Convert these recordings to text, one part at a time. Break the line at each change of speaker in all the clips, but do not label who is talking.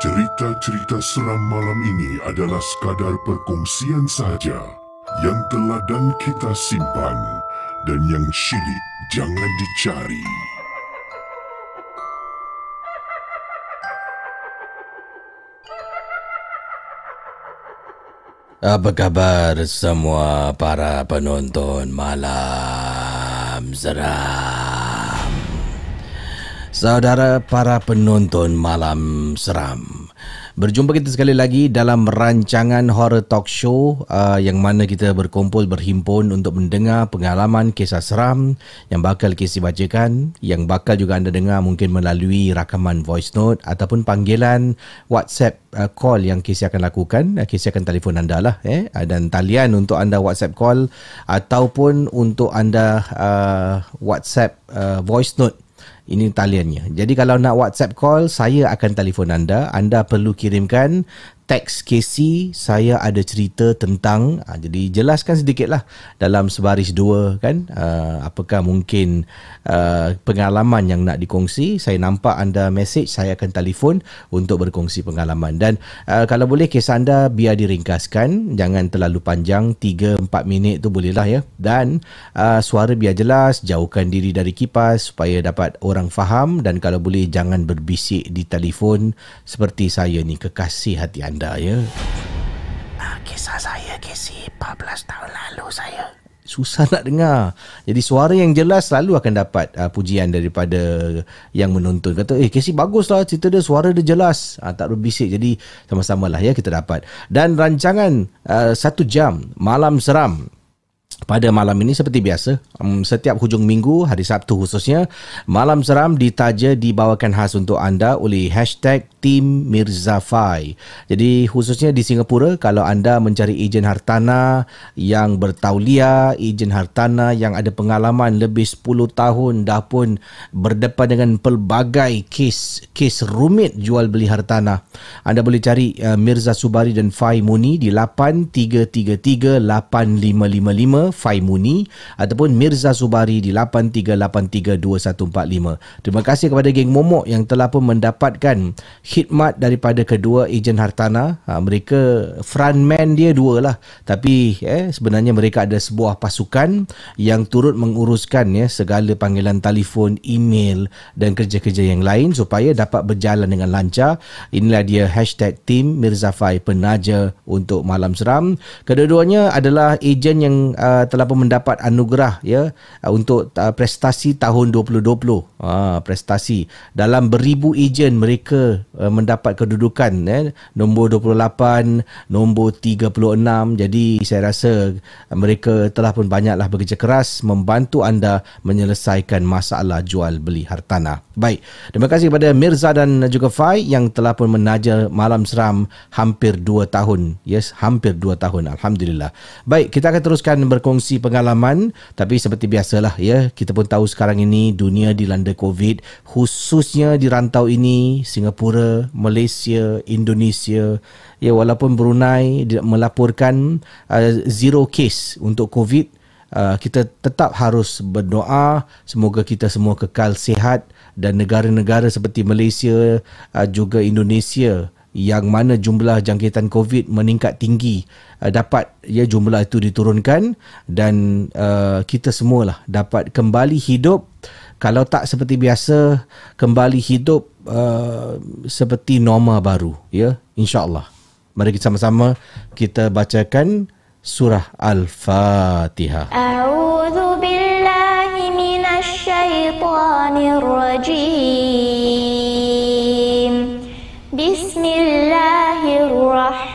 Cerita-cerita seram malam ini adalah sekadar perkongsian sahaja yang teladan kita simpan dan yang syilid jangan dicari.
Apa khabar semua para penonton malam seram? Saudara para penonton malam seram, Berjumpa kita sekali lagi dalam rancangan horror talk show uh, yang mana kita berkumpul berhimpun untuk mendengar pengalaman kisah seram yang bakal Casey bacakan, yang bakal juga anda dengar mungkin melalui rakaman voice note ataupun panggilan WhatsApp uh, call yang Casey akan lakukan. Uh, Casey akan telefon anda lah eh. Dan talian untuk anda WhatsApp call ataupun untuk anda uh, WhatsApp uh, voice note ini taliannya. Jadi kalau nak WhatsApp call, saya akan telefon anda. Anda perlu kirimkan teks KC saya ada cerita tentang uh, jadi jelaskan sedikitlah dalam sebaris dua kan. Uh, apakah mungkin uh, pengalaman yang nak dikongsi? Saya nampak anda message saya akan telefon untuk berkongsi pengalaman. Dan uh, kalau boleh kisah anda biar diringkaskan. Jangan terlalu panjang 3 4 minit tu bolehlah ya. Dan uh, suara biar jelas jauhkan diri dari kipas supaya dapat orang faham. Dan kalau boleh jangan berbisik di telefon seperti saya ni kekasih hati anda anda ya. Ah, kisah saya Casey 14 tahun lalu saya. Susah nak dengar. Jadi suara yang jelas selalu akan dapat uh, pujian daripada yang menonton. Kata, eh Casey bagus lah cerita dia, suara dia jelas. Uh, tak berbisik. Jadi sama-sama lah ya kita dapat. Dan rancangan uh, satu jam malam seram pada malam ini seperti biasa um, setiap hujung minggu hari Sabtu khususnya malam seram ditaja dibawakan khas untuk anda oleh hashtag Team Mirzafai jadi khususnya di Singapura kalau anda mencari ejen hartana yang bertaulia ejen hartana yang ada pengalaman lebih 10 tahun dah pun berdepan dengan pelbagai kes kes rumit jual beli hartana anda boleh cari uh, Mirza Subari dan Fai Muni di 8333 8555 Fai Muni ataupun Mirza Subari di 83832145. Terima kasih kepada geng Momok yang telah pun mendapatkan khidmat daripada kedua ejen hartana. Ha, mereka frontman dia dua lah. Tapi eh, sebenarnya mereka ada sebuah pasukan yang turut menguruskan ya, segala panggilan telefon, email dan kerja-kerja yang lain supaya dapat berjalan dengan lancar. Inilah dia hashtag Team Mirza Fai Penaja untuk Malam Seram. Kedua-duanya adalah ejen yang uh, telah pun mendapat anugerah ya uh, untuk uh, prestasi tahun 2020 uh, ah, prestasi. Dalam beribu ejen mereka uh, mendapat kedudukan ya. Nombor 28 nombor 36 jadi saya rasa uh, mereka telah pun banyaklah bekerja keras membantu anda menyelesaikan masalah jual beli hartanah. Baik. Terima kasih kepada Mirza dan juga Fai yang telah pun menaja malam seram hampir 2 tahun. Yes hampir 2 tahun. Alhamdulillah. Baik kita akan teruskan berkongsi berkongsi pengalaman tapi seperti biasalah ya kita pun tahu sekarang ini dunia dilanda covid khususnya di rantau ini Singapura, Malaysia, Indonesia. Ya walaupun Brunei melaporkan uh, zero case untuk covid uh, kita tetap harus berdoa semoga kita semua kekal sihat dan negara-negara seperti Malaysia uh, juga Indonesia yang mana jumlah jangkitan COVID meningkat tinggi uh, dapat ya jumlah itu diturunkan dan uh, kita semualah dapat kembali hidup. Kalau tak seperti biasa kembali hidup uh, seperti norma baru ya insyaallah. Mari kita sama-sama kita bacakan surah al-fatihah a'udzu billahi minasy syaithanir rajim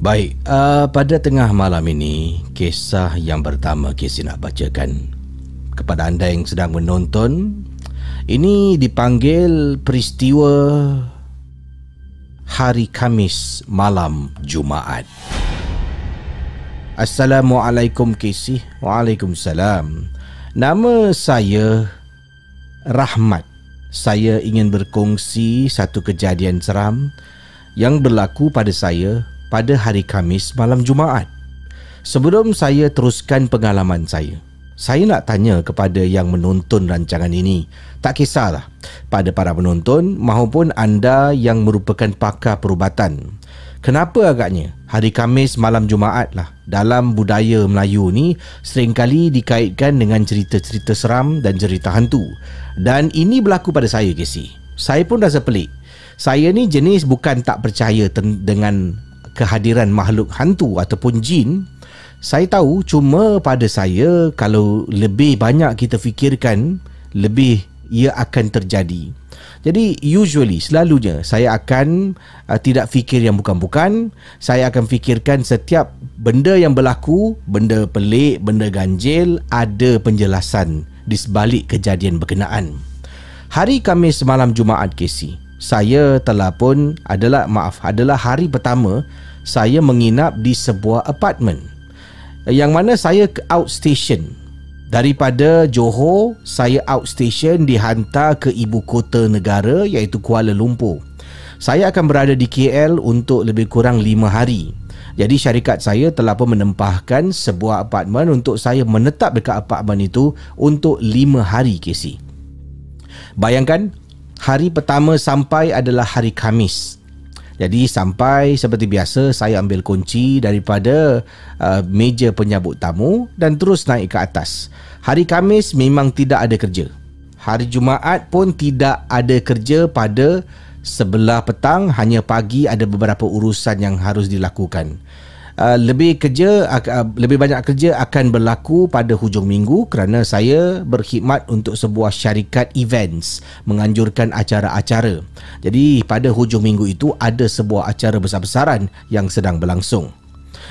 Baik, uh, pada tengah malam ini, kisah yang pertama Casey nak bacakan kepada anda yang sedang menonton. Ini dipanggil peristiwa hari Kamis malam Jumaat. Assalamualaikum Casey. Waalaikumsalam. Nama saya Rahmat. Saya ingin berkongsi satu kejadian seram yang berlaku pada saya pada hari Kamis malam Jumaat. Sebelum saya teruskan pengalaman saya, saya nak tanya kepada yang menonton rancangan ini, tak kisahlah pada para penonton maupun anda yang merupakan pakar perubatan. Kenapa agaknya hari Kamis malam Jumaat lah dalam budaya Melayu ni seringkali dikaitkan dengan cerita-cerita seram dan cerita hantu. Dan ini berlaku pada saya, Casey. Saya pun rasa pelik. Saya ni jenis bukan tak percaya dengan kehadiran makhluk hantu ataupun jin saya tahu cuma pada saya kalau lebih banyak kita fikirkan lebih ia akan terjadi. Jadi usually selalunya saya akan uh, tidak fikir yang bukan-bukan. Saya akan fikirkan setiap benda yang berlaku benda pelik benda ganjil ada penjelasan di sebalik kejadian berkenaan. Hari Khamis malam Jumaat Casey saya telah pun adalah maaf adalah hari pertama saya menginap di sebuah apartmen yang mana saya ke outstation. Daripada Johor saya outstation dihantar ke ibu kota negara iaitu Kuala Lumpur. Saya akan berada di KL untuk lebih kurang 5 hari. Jadi syarikat saya telah pun menempahkan sebuah apartmen untuk saya menetap dekat apartmen itu untuk 5 hari Casey bayangkan hari pertama sampai adalah hari Kamis jadi sampai seperti biasa saya ambil kunci daripada uh, meja penyambut tamu dan terus naik ke atas. Hari Kamis memang tidak ada kerja. Hari Jumaat pun tidak ada kerja pada sebelah petang hanya pagi ada beberapa urusan yang harus dilakukan. Uh, lebih kerja uh, lebih banyak kerja akan berlaku pada hujung minggu kerana saya berkhidmat untuk sebuah syarikat events menganjurkan acara-acara. Jadi pada hujung minggu itu ada sebuah acara besar-besaran yang sedang berlangsung.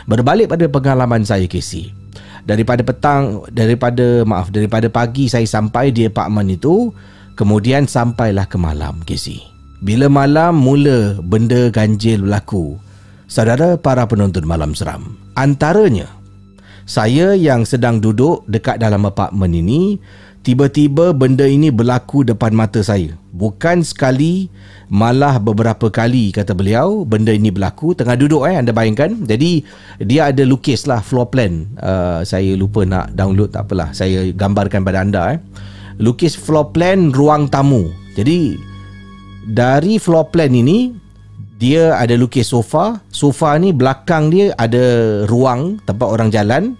Berbalik pada pengalaman saya Casey. Daripada petang daripada maaf daripada pagi saya sampai di apartmen itu kemudian sampailah ke malam Casey. Bila malam mula benda ganjil berlaku, Saudara para penonton malam seram, antaranya saya yang sedang duduk dekat dalam apartmen ini Tiba-tiba benda ini berlaku depan mata saya. Bukan sekali, malah beberapa kali kata beliau benda ini berlaku tengah duduk eh anda bayangkan. Jadi dia ada lukis lah floor plan. Uh, saya lupa nak download tak apalah. Saya gambarkan pada anda eh. Lukis floor plan ruang tamu. Jadi dari floor plan ini dia ada lukis sofa. Sofa ni belakang dia ada ruang tempat orang jalan.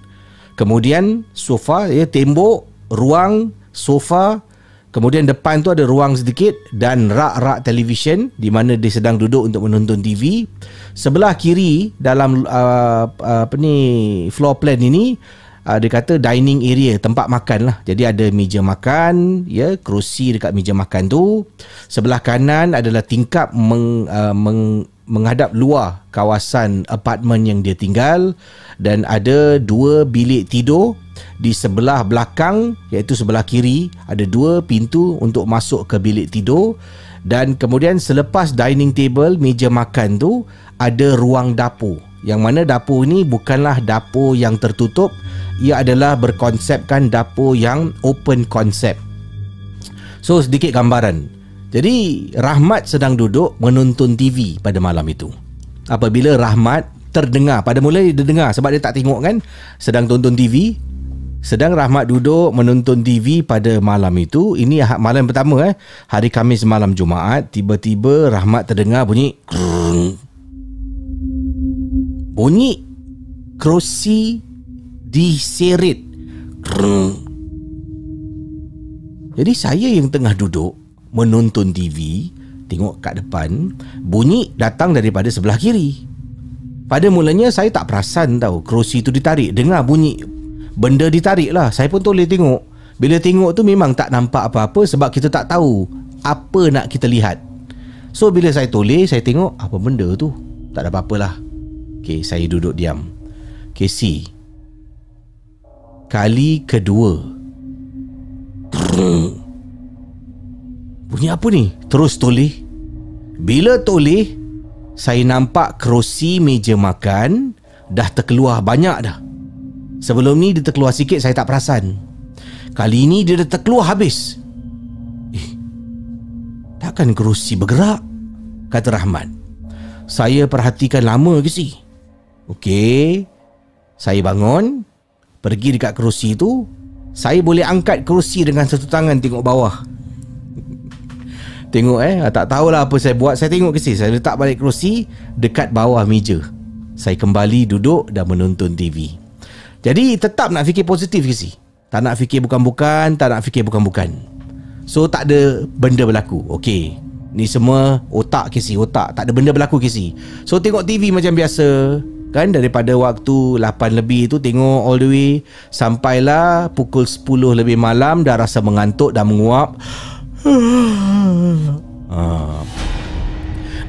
Kemudian sofa ya tembok ruang sofa kemudian depan tu ada ruang sedikit dan rak-rak televisyen di mana dia sedang duduk untuk menonton TV sebelah kiri dalam uh, apa ni floor plan ini uh, dia kata dining area tempat makan lah. Jadi ada meja makan ya kerusi dekat meja makan tu. Sebelah kanan adalah tingkap meng, uh, meng menghadap luar kawasan apartmen yang dia tinggal. Dan ada dua bilik tidur di sebelah belakang iaitu sebelah kiri. Ada dua pintu untuk masuk ke bilik tidur. Dan kemudian selepas dining table meja makan tu ada ruang dapur. Yang mana dapur ini bukanlah dapur yang tertutup ia adalah berkonsepkan dapur yang open concept so sedikit gambaran jadi Rahmat sedang duduk menonton TV pada malam itu apabila Rahmat terdengar pada mula dia dengar sebab dia tak tengok kan sedang tonton TV sedang Rahmat duduk menonton TV pada malam itu. Ini malam pertama eh. Hari Khamis malam Jumaat. Tiba-tiba Rahmat terdengar bunyi. Bunyi kerusi diseret. Jadi saya yang tengah duduk menonton TV. Tengok kat depan. Bunyi datang daripada sebelah kiri. Pada mulanya saya tak perasan tahu kerusi itu ditarik. Dengar bunyi benda ditarik lah saya pun toleh tengok bila tengok tu memang tak nampak apa-apa sebab kita tak tahu apa nak kita lihat so bila saya toleh saya tengok apa benda tu tak ada apa-apa lah ok saya duduk diam Casey kali kedua bunyi apa ni terus toleh bila toleh saya nampak kerusi meja makan dah terkeluar banyak dah Sebelum ni dia terkeluar sikit saya tak perasan. Kali ini dia dah terkeluar habis. Eh, takkan kerusi bergerak? Kata Rahmat. Saya perhatikan lama ke si? Okey. Saya bangun. Pergi dekat kerusi tu. Saya boleh angkat kerusi dengan satu tangan tengok bawah. tengok eh. Tak tahulah apa saya buat. Saya tengok ke si? Saya letak balik kerusi dekat bawah meja. Saya kembali duduk dan menonton TV. Jadi tetap nak fikir positif ke si? Tak nak fikir bukan-bukan, tak nak fikir bukan-bukan. So tak ada benda berlaku. Okey. Ni semua otak ke si, otak. Tak ada benda berlaku ke si. So tengok TV macam biasa. Kan daripada waktu 8 lebih tu tengok all the way sampailah pukul 10 lebih malam dah rasa mengantuk dan menguap. ha.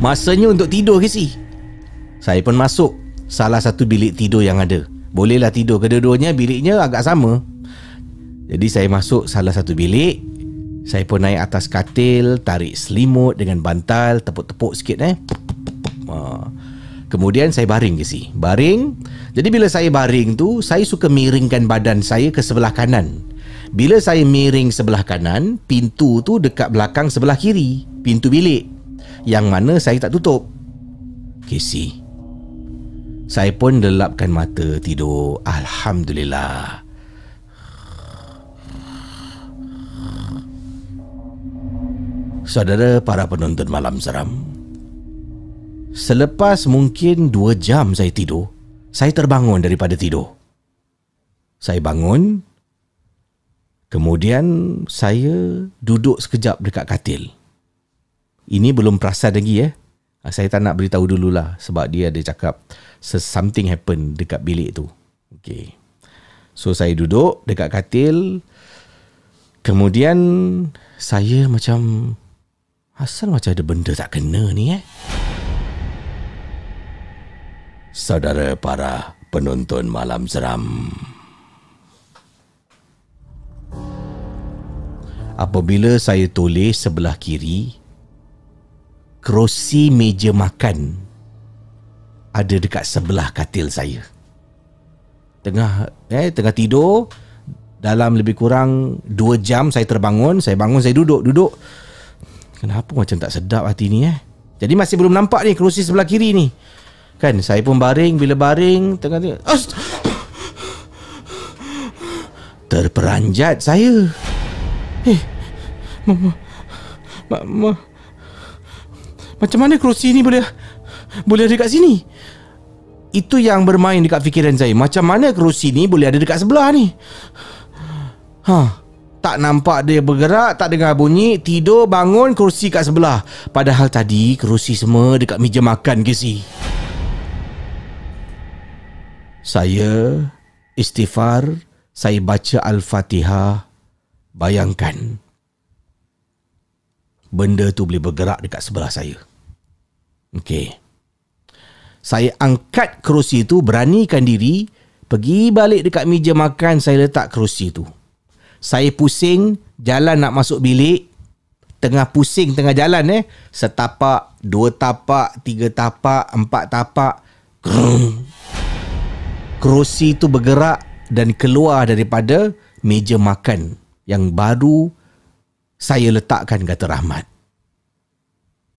Masanya untuk tidur ke si? Saya pun masuk salah satu bilik tidur yang ada. Bolehlah tidur kedua-duanya biliknya agak sama. Jadi saya masuk salah satu bilik. Saya pun naik atas katil, tarik selimut dengan bantal, tepuk-tepuk sikit eh. Ha. Kemudian saya baring ke si. Baring. Jadi bila saya baring tu, saya suka miringkan badan saya ke sebelah kanan. Bila saya miring sebelah kanan, pintu tu dekat belakang sebelah kiri. Pintu bilik. Yang mana saya tak tutup. Casey. Saya pun lelapkan mata tidur. Alhamdulillah. Saudara para penonton malam seram. Selepas mungkin dua jam saya tidur, saya terbangun daripada tidur. Saya bangun. Kemudian saya duduk sekejap dekat katil. Ini belum perasan lagi eh. Saya tak nak beritahu dululah sebab dia ada cakap something happen dekat bilik tu. Okay. So saya duduk dekat katil. Kemudian saya macam asal macam ada benda tak kena ni eh. Saudara para penonton malam seram. Apabila saya tulis sebelah kiri, kerusi meja makan ada dekat sebelah katil saya. Tengah eh tengah tidur Dalam lebih kurang 2 jam saya terbangun Saya bangun saya duduk Duduk Kenapa macam tak sedap hati ni eh Jadi masih belum nampak ni Kerusi sebelah kiri ni Kan saya pun baring Bila baring Tengah tengah Ast- Terperanjat saya. Eh Mama ma, ma, Macam mana kerusi ni boleh Boleh ada dekat sini? Itu yang bermain dekat fikiran saya. Macam mana kerusi ni boleh ada dekat sebelah ni? Ha tak nampak dia bergerak, tak dengar bunyi, tidur, bangun, kerusi kat sebelah. Padahal tadi kerusi semua dekat meja makan ke si. Saya istighfar, saya baca Al-Fatihah. Bayangkan benda tu boleh bergerak dekat sebelah saya. Okey. Saya angkat kerusi tu, beranikan diri, pergi balik dekat meja makan, saya letak kerusi tu. Saya pusing Jalan nak masuk bilik Tengah pusing tengah jalan eh Setapak Dua tapak Tiga tapak Empat tapak Grung. Kerusi itu bergerak Dan keluar daripada Meja makan Yang baru Saya letakkan kata Rahmat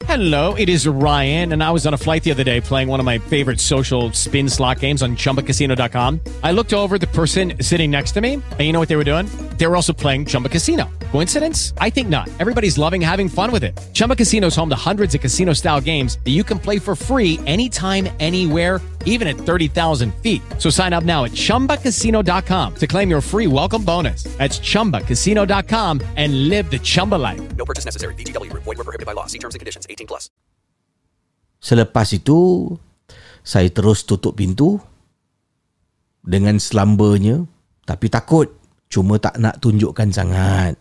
Hello, it is Ryan, and I was on a flight the other day playing one of my favorite social spin slot games on chumbacasino.com. I looked over the person sitting next to me, and you know what they were doing? They were also playing Chumba Casino. Coincidence? I think not. Everybody's loving having fun with it. Chumba Casino is home to hundreds of casino style games that you can play for free anytime, anywhere, even at 30,000 feet. So sign up now at chumbacasino.com to claim your free welcome bonus. That's chumbacasino.com and live the Chumba life.
No purchase necessary. VGW Group. Void were prohibited by law. See terms and conditions. 18 plus.
Selepas itu Saya terus tutup pintu Dengan selambernya Tapi takut Cuma tak nak tunjukkan sangat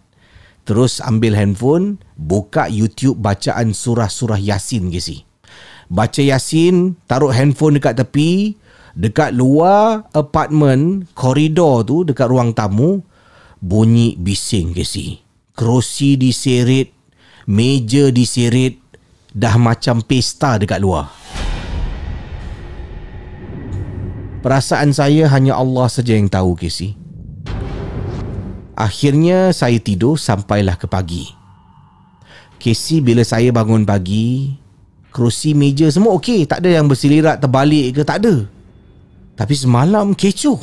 Terus ambil handphone Buka YouTube bacaan surah-surah Yasin ke si Baca Yasin Taruh handphone dekat tepi Dekat luar apartmen Koridor tu Dekat ruang tamu Bunyi bising ke si Kerusi diseret Meja diseret dah macam pesta dekat luar. Perasaan saya hanya Allah saja yang tahu, Casey. Akhirnya saya tidur sampailah ke pagi. Casey bila saya bangun pagi, kerusi meja semua okey, tak ada yang bersilirat terbalik ke, tak ada. Tapi semalam kecoh.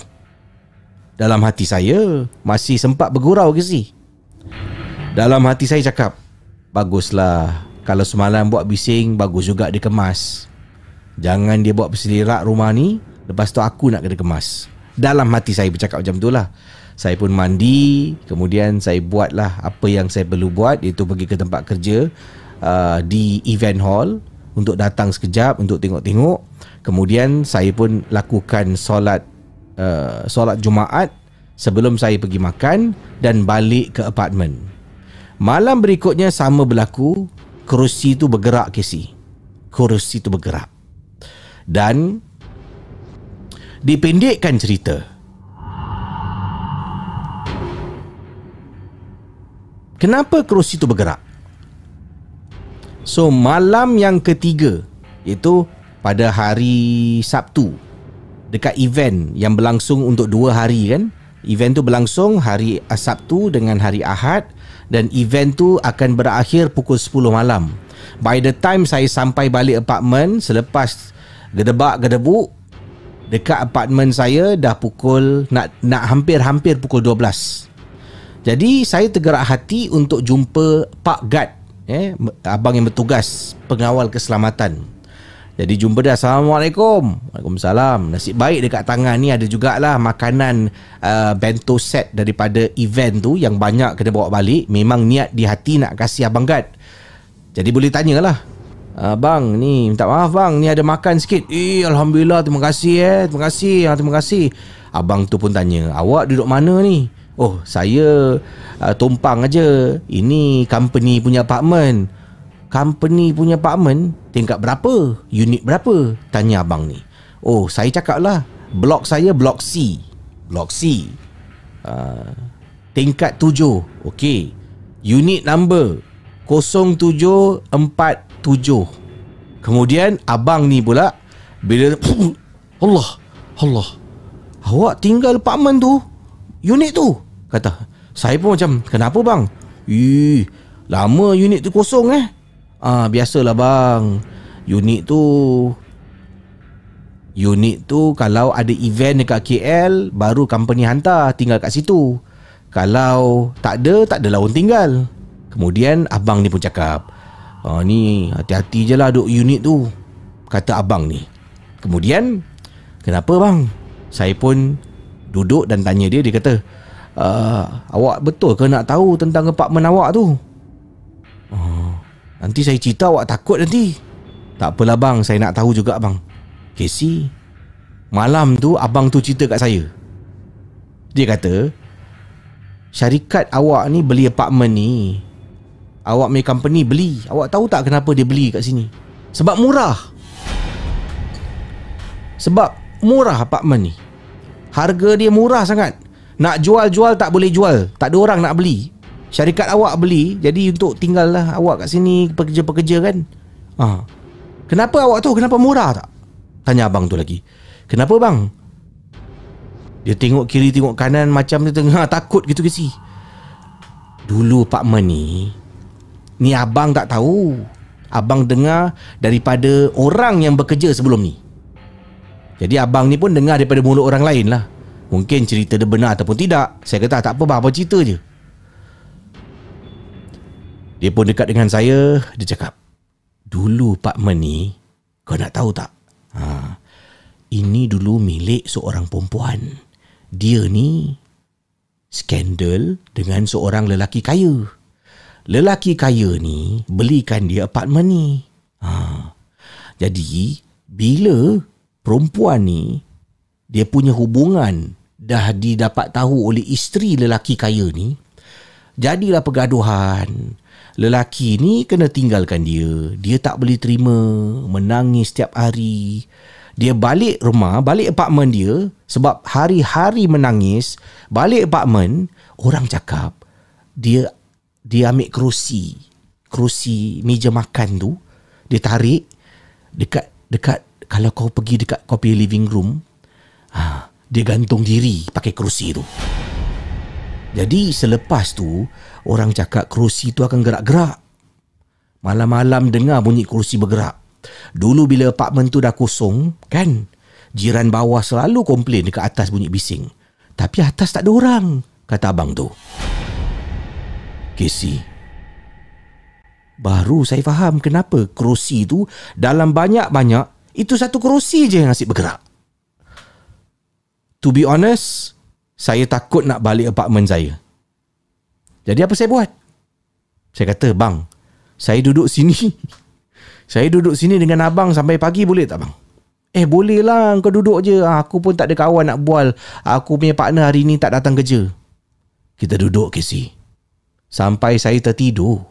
Dalam hati saya masih sempat bergurau Casey. Dalam hati saya cakap, baguslah kalau semalam buat bising Bagus juga dia kemas Jangan dia buat berselirak rumah ni Lepas tu aku nak kena kemas Dalam hati saya bercakap macam tu lah Saya pun mandi Kemudian saya buat lah Apa yang saya perlu buat Iaitu pergi ke tempat kerja uh, Di event hall Untuk datang sekejap Untuk tengok-tengok Kemudian saya pun lakukan solat uh, Solat Jumaat Sebelum saya pergi makan Dan balik ke apartmen Malam berikutnya sama berlaku kerusi itu bergerak Casey. Kerusi itu bergerak. Dan dipendekkan cerita. Kenapa kerusi itu bergerak? So malam yang ketiga itu pada hari Sabtu dekat event yang berlangsung untuk dua hari kan event tu berlangsung hari Sabtu dengan hari Ahad dan event tu akan berakhir pukul 10 malam. By the time saya sampai balik apartmen selepas gedebak gedebuk dekat apartmen saya dah pukul nak nak hampir-hampir pukul 12. Jadi saya tergerak hati untuk jumpa Pak Gad eh abang yang bertugas pengawal keselamatan. Jadi jumpa dia. Assalamualaikum. Waalaikumsalam. Nasib baik dekat tangan ni ada jugalah makanan uh, bento set daripada event tu Yang banyak kena bawa balik. Memang niat di hati nak kasih Abang Gad. Jadi boleh tanyalah. Abang ni minta maaf bang Ni ada makan sikit. Eh Alhamdulillah terima kasih eh. Terima kasih. Ha, Terima kasih. Abang tu pun tanya Awak duduk mana ni Oh saya uh, tumpang aja Ini company punya apartment company punya apartment tingkat berapa? Unit berapa? Tanya abang ni. Oh, saya cakap lah. Blok saya blok C. Blok C. Uh, tingkat tujuh. Okey. Unit number 0747. Kemudian abang ni pula bila Allah Allah Awak tinggal apartment tu Unit tu Kata Saya pun macam Kenapa bang? Ih Lama unit tu kosong eh. Ah Biasalah bang. Unit tu Unit tu Kalau ada event dekat KL Baru company hantar Tinggal kat situ. Kalau tak ada Tak ada lawan tinggal. Kemudian Abang ni pun cakap ah, Ni hati-hati je lah Duk unit tu Kata abang ni. Kemudian Kenapa bang? Saya pun Duduk dan tanya dia Dia kata uh, Awak betul ke nak tahu Tentang apartmen awak tu? Oh, Nanti saya cerita awak takut nanti. Tak apalah bang. Saya nak tahu juga bang. Casey Malam tu abang tu cerita kat saya. Dia kata Syarikat awak ni beli apartmen ni Awak punya company beli. Awak tahu tak kenapa dia beli kat sini? Sebab murah. Sebab murah apartmen ni. Harga dia murah sangat Nak jual-jual tak boleh jual. Tak ada orang nak beli. Syarikat awak beli Jadi untuk tinggal lah awak kat sini Pekerja-pekerja kan? Ha. Kenapa awak tu? Kenapa murah tak? Tanya abang tu lagi. Kenapa bang? Dia tengok kiri tengok kanan Macam dia tengah takut gitu ke si? Dulu apartmen ni Ni abang tak tahu. Abang dengar Daripada orang yang bekerja sebelum ni. Jadi abang ni pun dengar daripada mulut orang lain lah Mungkin cerita dia benar ataupun tidak Saya kata tak apa bang, apa cerita je. Dia pun dekat dengan saya Dia cakap Dulu Pak ni Kau nak tahu tak? Ha, Ini dulu milik seorang perempuan. Dia ni Skandal dengan seorang lelaki kaya. Lelaki kaya ni Belikan dia apartmen ni ha, Jadi Bila perempuan ni dia punya hubungan dah didapat tahu oleh isteri lelaki kaya ni jadilah pergaduhan. Lelaki ni kena tinggalkan dia. Dia tak boleh terima menangis setiap hari. Dia balik rumah balik apartmen dia sebab hari-hari menangis balik apartmen orang cakap dia dia ambil kerusi kerusi meja makan tu. Dia tarik dekat dekat kalau kau pergi dekat kau living room, dia gantung diri pakai kerusi tu. Jadi selepas tu, orang cakap kerusi tu akan gerak-gerak. Malam-malam dengar bunyi kerusi bergerak. Dulu bila apartmen tu dah kosong, kan? Jiran bawah selalu komplain dekat atas bunyi bising. Tapi atas tak ada orang, kata abang tu. Casey, baru saya faham kenapa kerusi tu dalam banyak-banyak itu satu kerusi je yang asyik bergerak. To be honest, saya takut nak balik apartmen saya. Jadi apa saya buat? Saya kata, bang, saya duduk sini. saya duduk sini dengan abang sampai pagi boleh tak bang? Eh boleh lah kau duduk je. Aku pun tak ada kawan nak bual. Aku punya partner hari ni tak datang kerja. Kita duduk Casey. Sampai saya tertidur.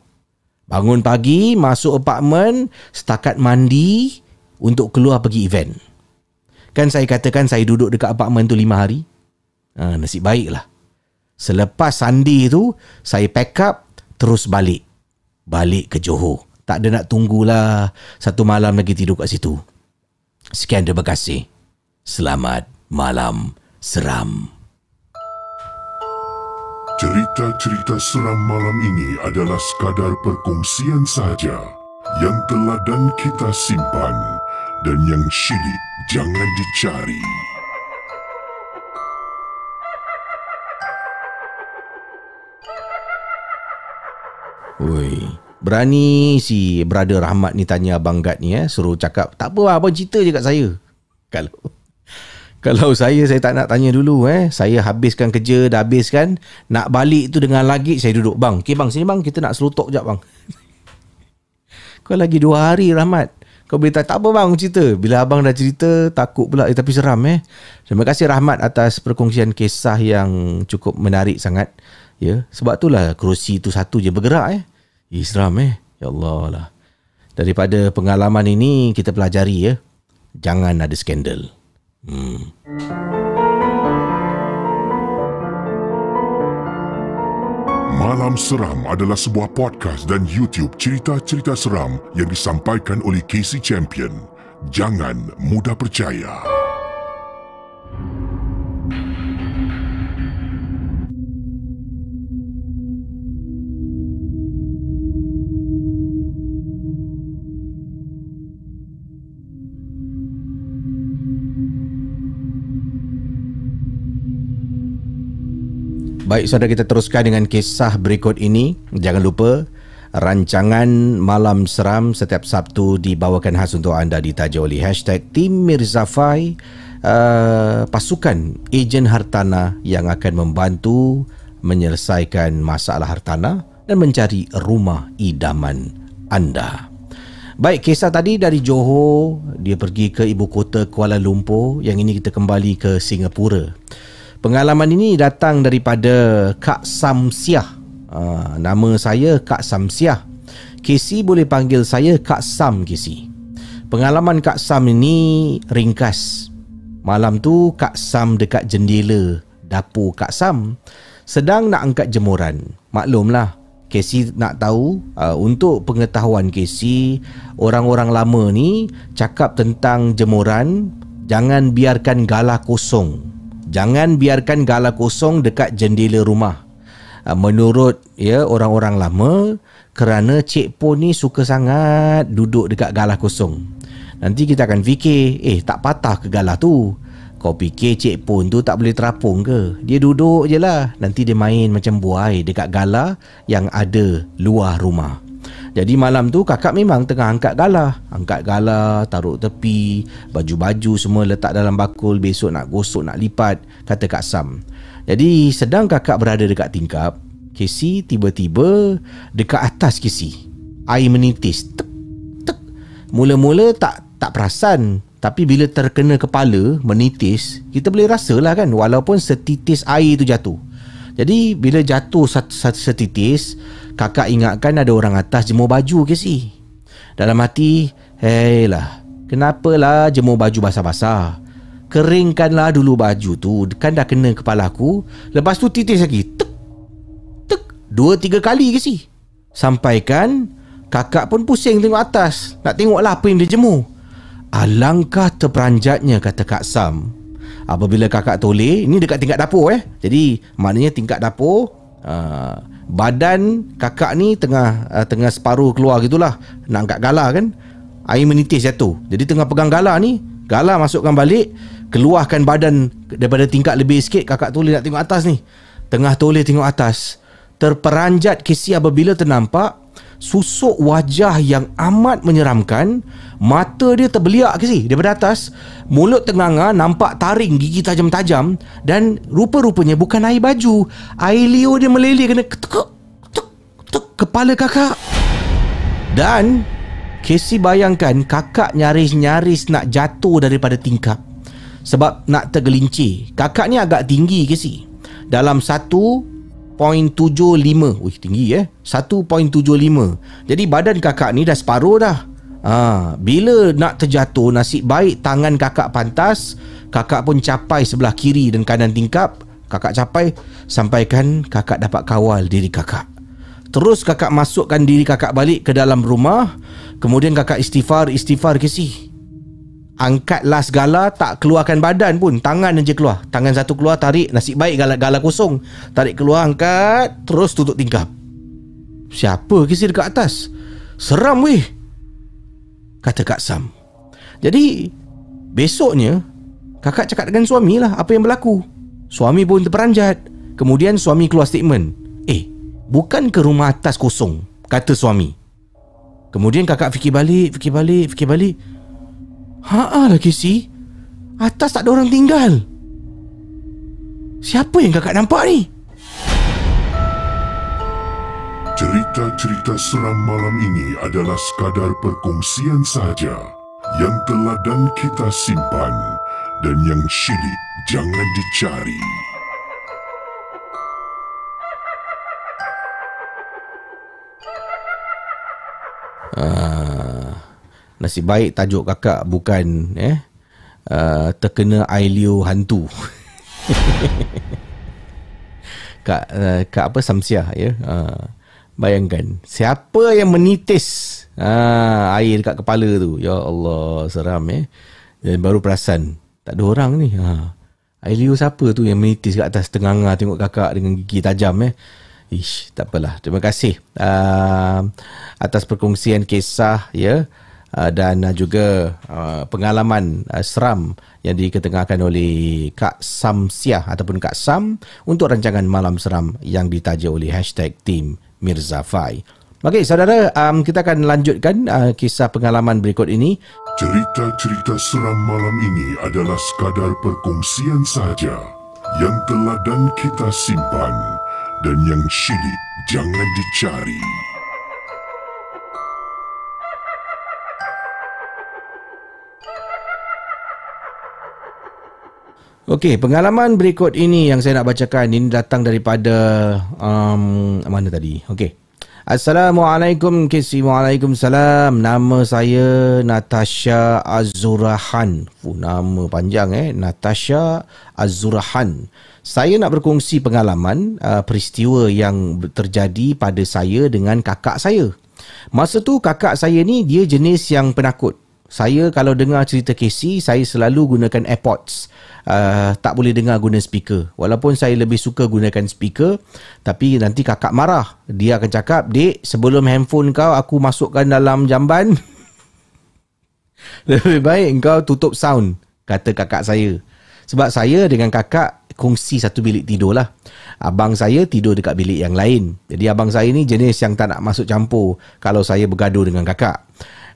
Bangun pagi, masuk apartmen, setakat mandi, untuk keluar pergi event. Kan saya katakan saya duduk dekat apartmen tu lima hari. Ha, nasib baik lah. Selepas Sunday tu, saya pack up terus balik. Balik ke Johor. Tak ada nak tunggulah satu malam lagi tidur kat situ. Sekian terima kasih. Selamat malam seram.
Cerita-cerita seram malam ini adalah sekadar perkongsian sahaja yang telah dan kita simpan dan yang syilid jangan dicari.
Oi, berani si brother Rahmat ni tanya Abang Gad ni eh, suruh cakap, tak apa apa cerita je kat saya. Kalau kalau saya saya tak nak tanya dulu eh. Saya habiskan kerja dah habiskan, nak balik tu dengan lagi saya duduk bang. Okey bang, sini bang kita nak selutok jap bang. Kau lagi dua hari Rahmat. Kau boleh tak, tak apa bang cerita. Bila abang dah cerita takut pula eh, tapi seram eh. Terima kasih Rahmat atas perkongsian kisah yang cukup menarik sangat. Ya, sebab itulah kerusi itu satu je bergerak eh. Eh seram eh. Ya Allah lah. Daripada pengalaman ini kita pelajari ya. Jangan ada skandal. Hmm.
Malam Seram adalah sebuah podcast dan YouTube cerita-cerita seram yang disampaikan oleh Casey Champion. Jangan mudah percaya.
Baik, saudara kita teruskan dengan kisah berikut ini. Jangan lupa rancangan Malam Seram setiap Sabtu dibawakan khas untuk anda ditaja oleh hashtag Tim Mirzafai uh, pasukan ejen hartana yang akan membantu menyelesaikan masalah hartana dan mencari rumah idaman anda. Baik, kisah tadi dari Johor, dia pergi ke ibu kota Kuala Lumpur. Yang ini kita kembali ke Singapura. Pengalaman ini datang daripada Kak Samsiah. Uh, nama saya Kak Samsiah. Casey boleh panggil saya Kak Sam Casey. Pengalaman Kak Sam ini ringkas. Malam tu Kak Sam dekat jendela dapur Kak Sam sedang nak angkat jemuran. Maklumlah, Casey nak tahu uh, untuk pengetahuan Casey, orang-orang lama ni cakap tentang jemuran, jangan biarkan galah kosong Jangan biarkan gala kosong dekat jendela rumah. Ah, menurut ya orang-orang lama, kerana Cik Pon ni suka sangat duduk dekat galah kosong. Nanti kita akan fikir, eh tak patah ke galah tu? Kau fikir Cik Pon tu tak boleh terapung ke? Dia duduk je lah. Nanti dia main macam buai dekat galah yang ada luar rumah. Jadi malam tu kakak memang tengah angkat galah. Angkat galah, taruh tepi Baju-baju semua letak dalam bakul Besok nak gosok, nak lipat Kata Kak Sam. Jadi sedang kakak berada dekat tingkap Casey tiba-tiba Dekat atas Casey. Air menitis tek, tek. Mula-mula tak tak perasan Tapi bila terkena kepala Menitis Kita boleh rasalah kan Walaupun setitis air tu jatuh. Jadi bila jatuh setitis Kakak ingatkan ada orang atas jemur baju ke si? Dalam hati, hei lah, kenapalah jemur baju basah-basah? Keringkanlah dulu baju tu, kan dah kena kepala aku. Lepas tu titis lagi, tek, tek, dua tiga kali ke si? Sampaikan, kakak pun pusing tengok atas, nak tengoklah apa yang dia jemur. Alangkah terperanjatnya kata Kak Sam. Apabila kakak toleh, ini dekat tingkat dapur eh. Jadi maknanya tingkat dapur, uh, badan kakak ni tengah uh, tengah separuh keluar gitulah. Nak angkat gala kan? Air menitis jatuh. Jadi tengah pegang gala ni gala masukkan balik keluarkan badan daripada tingkat lebih sikit kakak toleh nak tengok atas ni. Tengah toleh tengok atas. Terperanjat Casey apabila ternampak susuk wajah yang amat menyeramkan mata dia terbeliak ke sih daripada atas. Mulut tenganga nampak taring gigi tajam-tajam dan rupa-rupanya bukan air baju. Air liur dia meleleh kena ketuk, ketuk, ketuk, kepala kakak. Dan Casey bayangkan kakak nyaris-nyaris nak jatuh daripada tingkap. Sebab nak tergelincir. Kakak ni agak tinggi Casey. Dalam satu 1.75 Wih tinggi eh. 1.75 Jadi badan kakak ni dah separuh dah. Ha, Bila nak terjatuh Nasib baik tangan kakak pantas Kakak pun capai sebelah kiri dan kanan tingkap Kakak capai Sampaikan kakak dapat kawal diri kakak. Terus kakak masukkan diri kakak balik ke dalam rumah Kemudian kakak istighfar Istighfar ke si Angkatlah segala Tak keluarkan badan pun. Tangan je keluar. Tangan satu keluar Tarik Nasib baik gala, gala kosong. Tarik keluar Angkat Terus tutup tingkap. Siapa kisah dekat atas? Seram weh. Kata Kak Sam. Jadi Besoknya Kakak cakap dengan suami lah Apa yang berlaku. Suami pun terperanjat. Kemudian suami keluar statement. Eh Bukan ke rumah atas kosong? Kata suami. Kemudian kakak fikir balik Fikir balik Fikir balik Haa lah Casey Atas tak ada orang tinggal Siapa yang kakak nampak ni?
Cerita-cerita seram malam ini adalah sekadar perkongsian sahaja yang telah dan kita simpan dan yang syilid jangan dicari.
Ah, Nasib baik tajuk kakak bukan eh uh, terkena ailio hantu. kak uh, kak apa Samsiah ya. Uh, bayangkan siapa yang menitis uh, air dekat kepala tu. Ya Allah seram eh. Dan baru perasan tak ada orang ni. Ha. Ailio siapa tu yang menitis kat atas tengah tengok kakak dengan gigi tajam eh. Ish, tak apalah. Terima kasih uh, atas perkongsian kisah ya. Uh, dan uh, juga uh, pengalaman seram yang diketengahkan oleh Kak Sam Siah ataupun Kak Sam untuk rancangan Malam Seram yang ditaja oleh hashtag Team Mirza Fai. Okey, saudara, um, kita akan lanjutkan uh, kisah pengalaman berikut ini.
Cerita-cerita seram malam ini adalah sekadar perkongsian sahaja yang telah dan kita simpan dan yang syilid jangan dicari.
Okey, pengalaman berikut ini yang saya nak bacakan ini datang daripada um, mana tadi? Okey. Assalamualaikum Kisi Waalaikumsalam. Nama saya Natasha Azurahan. Fuh, Nama panjang eh? Natasha Azurahan. Saya nak berkongsi pengalaman uh, Peristiwa yang terjadi pada saya dengan kakak saya. Masa tu kakak saya ni dia jenis yang penakut saya kalau dengar cerita Casey, saya selalu gunakan AirPods. Uh, tak boleh dengar guna speaker. Walaupun saya lebih suka gunakan speaker, tapi nanti kakak marah. Dia akan cakap, Dek, sebelum handphone kau aku masukkan dalam jamban, lebih baik kau tutup sound, kata kakak saya. Sebab saya dengan kakak kongsi satu bilik tidur lah. Abang saya tidur dekat bilik yang lain. Jadi abang saya ni jenis yang tak nak masuk campur kalau saya bergaduh dengan kakak.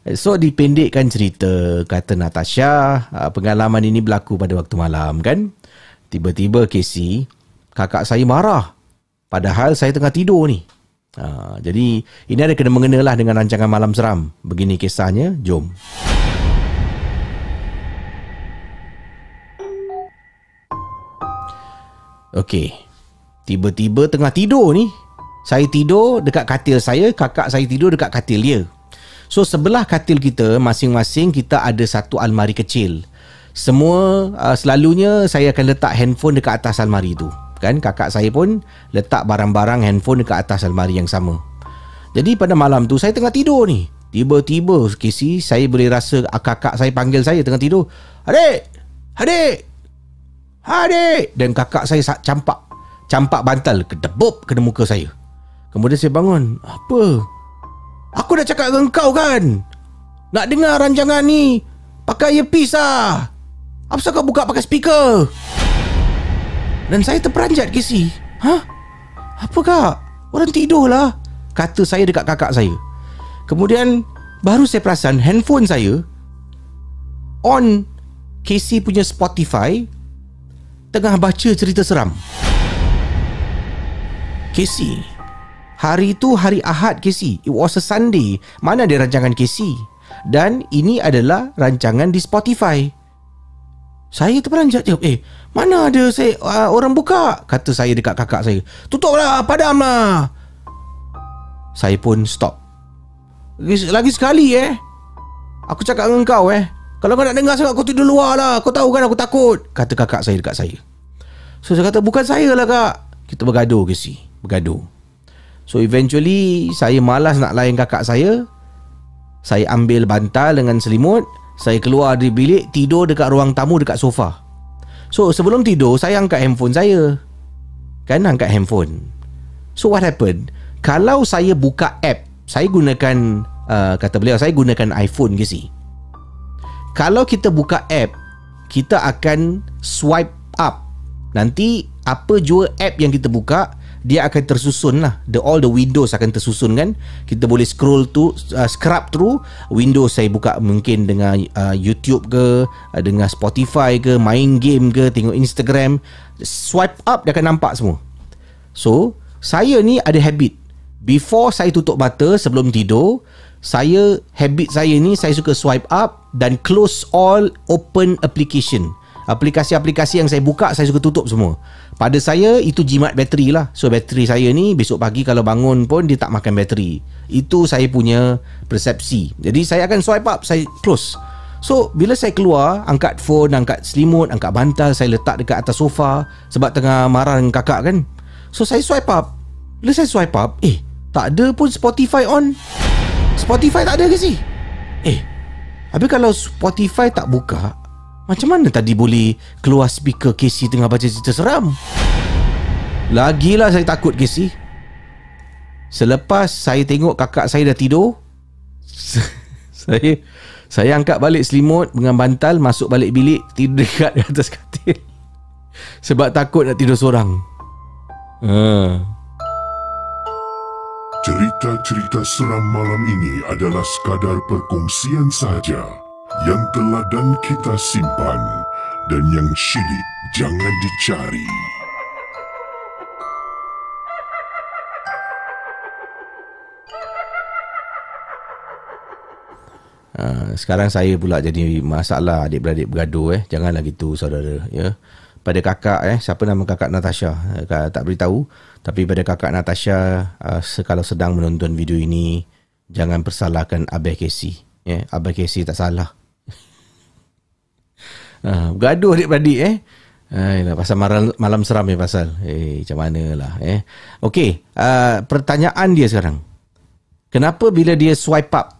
So dipendekkan cerita kata Natasha ah, pengalaman ini berlaku pada waktu malam kan? Tiba-tiba Casey kakak saya marah. Padahal saya tengah tidur ni. Ha, jadi ini ada kena mengenalah dengan rancangan malam seram. Begini kisahnya. Jom. Okey. Tiba-tiba tengah tidur ni, saya tidur dekat katil saya, kakak saya tidur dekat katil dia. So sebelah katil kita masing-masing kita ada satu almari kecil. Semua uh, selalunya saya akan letak handphone dekat atas almari tu. Kan kakak saya pun letak barang-barang handphone dekat atas almari yang sama. Jadi pada malam tu saya tengah tidur ni. Tiba-tiba Casey saya boleh rasa kakak saya panggil saya tengah tidur. Adik! Adik! Adik! Dan kakak saya campak. Campak bantal kedebuk kena muka saya. Kemudian saya bangun. Apa? Aku dah cakap dengan kau kan? Nak dengar rancangan ni? Pakai earpiece lah. Apa kau buka pakai speaker? Dan saya terperanjat Casey. Hah? Apa kak? Orang tidur lah. Kata saya dekat kakak saya. Kemudian Baru saya perasan handphone saya On Casey punya Spotify Tengah baca cerita seram. Casey Hari itu hari Ahad Casey. It was a Sunday. Mana ada rancangan Casey? Dan ini adalah rancangan di Spotify. Saya terperanjat jawab, eh, mana ada saya uh, orang buka? Kata saya dekat kakak saya. Tutuplah, padamlah. Saya pun stop. Lagi, lagi sekali eh. Aku cakap dengan kau eh. Kalau kau nak dengar sangat, kau tidur luar lah. Kau tahu kan aku takut. Kata kakak saya dekat saya. So, saya kata, bukan saya lah kak. Kita bergaduh, Casey. Bergaduh. So eventually saya malas nak layan kakak saya. Saya ambil bantal dengan selimut, saya keluar dari bilik tidur dekat ruang tamu dekat sofa. So sebelum tidur saya angkat handphone saya. Kan angkat handphone. So what happened? Kalau saya buka app, saya gunakan uh, kata beliau saya gunakan iPhone ke si. Kalau kita buka app, kita akan swipe up. Nanti apa jua app yang kita buka, dia akan tersusun lah. The, all the windows akan tersusun kan? Kita boleh scroll tu uh, scrub through. Windows saya buka mungkin dengan uh, YouTube ke uh, dengan Spotify ke main game ke tengok Instagram. Swipe up dia akan nampak semua. So saya ni ada habit. Before saya tutup mata sebelum tidur saya habit saya ni saya suka swipe up dan close all open application aplikasi-aplikasi yang saya buka saya suka tutup semua. Pada saya itu jimat bateri lah. So bateri saya ni besok pagi kalau bangun pun dia tak makan bateri. Itu saya punya persepsi. Jadi saya akan swipe up saya close. So bila saya keluar angkat phone angkat selimut angkat bantal saya letak dekat atas sofa sebab tengah marah dengan kakak kan. So saya swipe up. Bila saya swipe up eh tak ada pun Spotify on. Spotify tak ada ke sih? Eh Habis kalau Spotify tak buka macam mana tadi boleh keluar speaker Casey tengah baca cerita seram? Lagilah saya takut Casey. Selepas saya tengok kakak saya dah tidur, Saya saya angkat balik selimut dengan bantal masuk balik bilik tidur dekat di atas katil. Sebab takut nak tidur seorang. Ha.
Cerita-cerita seram malam ini adalah sekadar perkongsian sahaja yang telah dan kita simpan dan yang syilid jangan dicari.
Ha, sekarang saya pula jadi masalah adik-beradik bergaduh eh. Janganlah gitu saudara ya. Pada kakak eh siapa nama kakak Natasha eh, tak beritahu tapi pada kakak Natasha uh, kalau sedang menonton video ini jangan persalahkan Abah Casey ya. Abah Casey tak salah. Ha, bergaduh adik-beradik eh. Ayolah, pasal malam, malam seram ya pasal. Eh, macam mana lah eh. Okey, uh, pertanyaan dia sekarang. Kenapa bila dia swipe up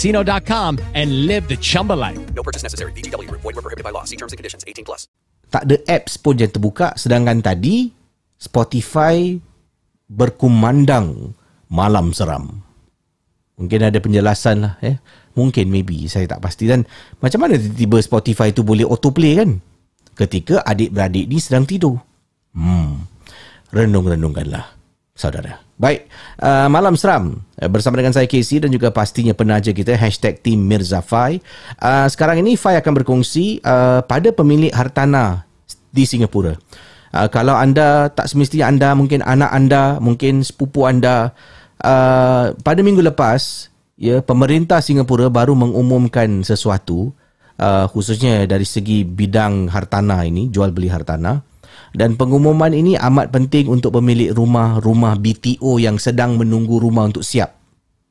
ChumbaCasino.com and live the Chumba life.
No purchase necessary. Group. Void were prohibited by law. See terms and conditions. 18 plus.
tak ada apps pun yang terbuka sedangkan tadi Spotify berkumandang malam seram. Mungkin ada penjelasan lah eh. Mungkin maybe saya tak pasti dan macam mana tiba-tiba Spotify tu boleh autoplay kan? Ketika adik-beradik ni sedang tidur. Hmm. Renung-renungkanlah saudara. Baik, uh, malam seram uh, bersama dengan saya Casey dan juga pastinya penaja kita hashtag Team Mirza Fai. Uh, sekarang ini Fai akan berkongsi uh, pada pemilik hartanah di Singapura. Uh, kalau anda tak semestinya anda, mungkin anak anda, mungkin sepupu anda, uh, pada minggu lepas, ya pemerintah Singapura baru mengumumkan sesuatu, uh, khususnya dari segi bidang hartanah ini, jual beli hartanah. Dan pengumuman ini amat penting untuk pemilik rumah-rumah BTO yang sedang menunggu rumah untuk siap.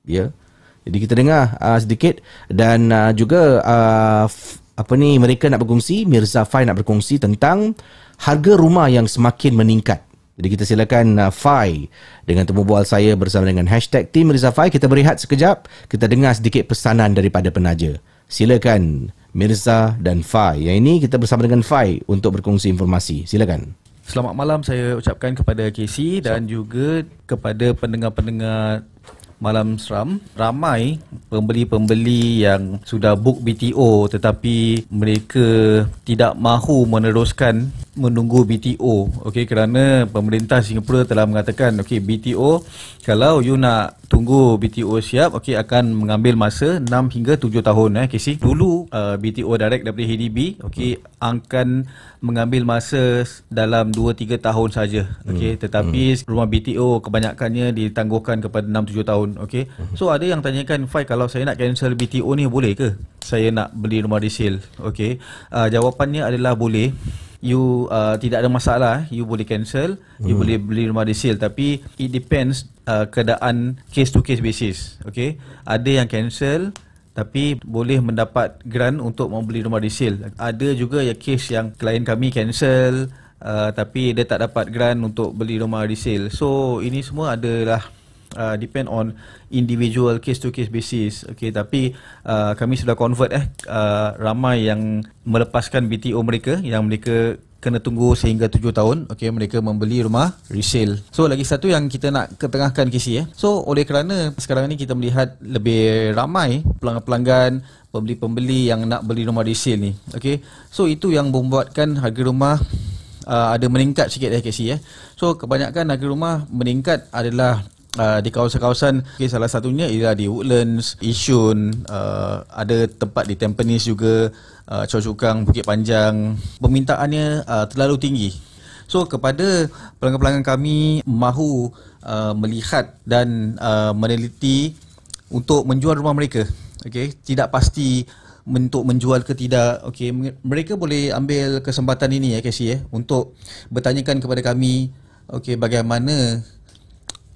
Ya. Jadi kita dengar uh, sedikit dan uh, juga uh, f- apa ni mereka nak berkongsi, Mirza Fai nak berkongsi tentang harga rumah yang semakin meningkat. Jadi kita silakan uh, Fai dengan temu bual saya bersama dengan hashtag Team Mirza Fai. Kita berehat sekejap, kita dengar sedikit pesanan daripada penaja. Silakan Mirza dan Fai. Yang ini kita bersama dengan Fai untuk berkongsi informasi. Silakan.
Selamat malam saya ucapkan kepada Casey dan juga kepada pendengar-pendengar Malam Seram. Ramai pembeli-pembeli yang sudah book BTO tetapi mereka tidak mahu meneruskan menunggu BTO. Okey kerana pemerintah Singapura telah mengatakan okey BTO kalau you nak tunggu BTO siap okey akan mengambil masa 6 hingga 7 tahun eh Casey. Dulu uh, BTO direct daripada HDB okey akan mengambil masa dalam 2 3 tahun saja. Okey hmm. tetapi hmm. rumah BTO kebanyakannya ditangguhkan kepada 6 7 tahun okey. Hmm. So ada yang tanyakan Fai kalau saya nak cancel BTO ni boleh ke? Saya nak beli rumah resale. Okey. Uh, jawapannya adalah boleh you uh, tidak ada masalah you boleh cancel you hmm. boleh beli rumah resale tapi it depends uh, keadaan case to case basis okey ada yang cancel tapi boleh mendapat grant untuk membeli rumah resale ada juga ya case yang klien kami cancel uh, tapi dia tak dapat grant untuk beli rumah resale so ini semua adalah uh, depend on individual case to case basis. Okey tapi uh, kami sudah convert eh uh, ramai yang melepaskan BTO mereka yang mereka kena tunggu sehingga 7 tahun okey mereka membeli rumah resale. So lagi satu yang kita nak ketengahkan kisi eh. So oleh kerana sekarang ni kita melihat lebih ramai pelanggan-pelanggan pembeli-pembeli yang nak beli rumah resale ni okey so itu yang membuatkan harga rumah uh, ada meningkat sikit eh KC eh. So kebanyakan harga rumah meningkat adalah uh, di kawasan-kawasan okay, salah satunya ialah di Woodlands, Yishun, uh, ada tempat di Tampines juga, uh, Chu Kang, Bukit Panjang. Permintaannya uh, terlalu tinggi. So kepada pelanggan-pelanggan kami mahu uh, melihat dan uh, meneliti untuk menjual rumah mereka. Okay, tidak pasti untuk menjual ke tidak. Okey, mereka boleh ambil kesempatan ini ya Casey ya untuk bertanyakan kepada kami okey bagaimana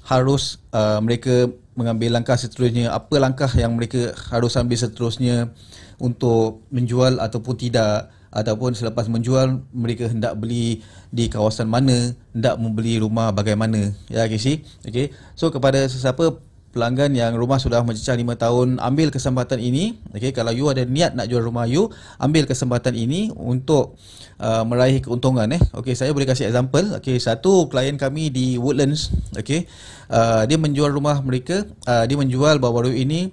harus uh, mereka mengambil langkah seterusnya, apa langkah yang mereka harus ambil seterusnya untuk menjual ataupun tidak ataupun selepas menjual mereka hendak beli di kawasan mana, hendak membeli rumah bagaimana ya Casey. Okey. So kepada sesiapa pelanggan yang rumah sudah mencecah 5 tahun ambil kesempatan ini. Okey kalau you ada niat nak jual rumah you ambil kesempatan ini untuk uh, meraih keuntungan eh. Okey saya boleh kasih example. Okey satu klien kami di Woodlands. Okey uh, dia menjual rumah mereka. Uh, dia menjual baru-baru ini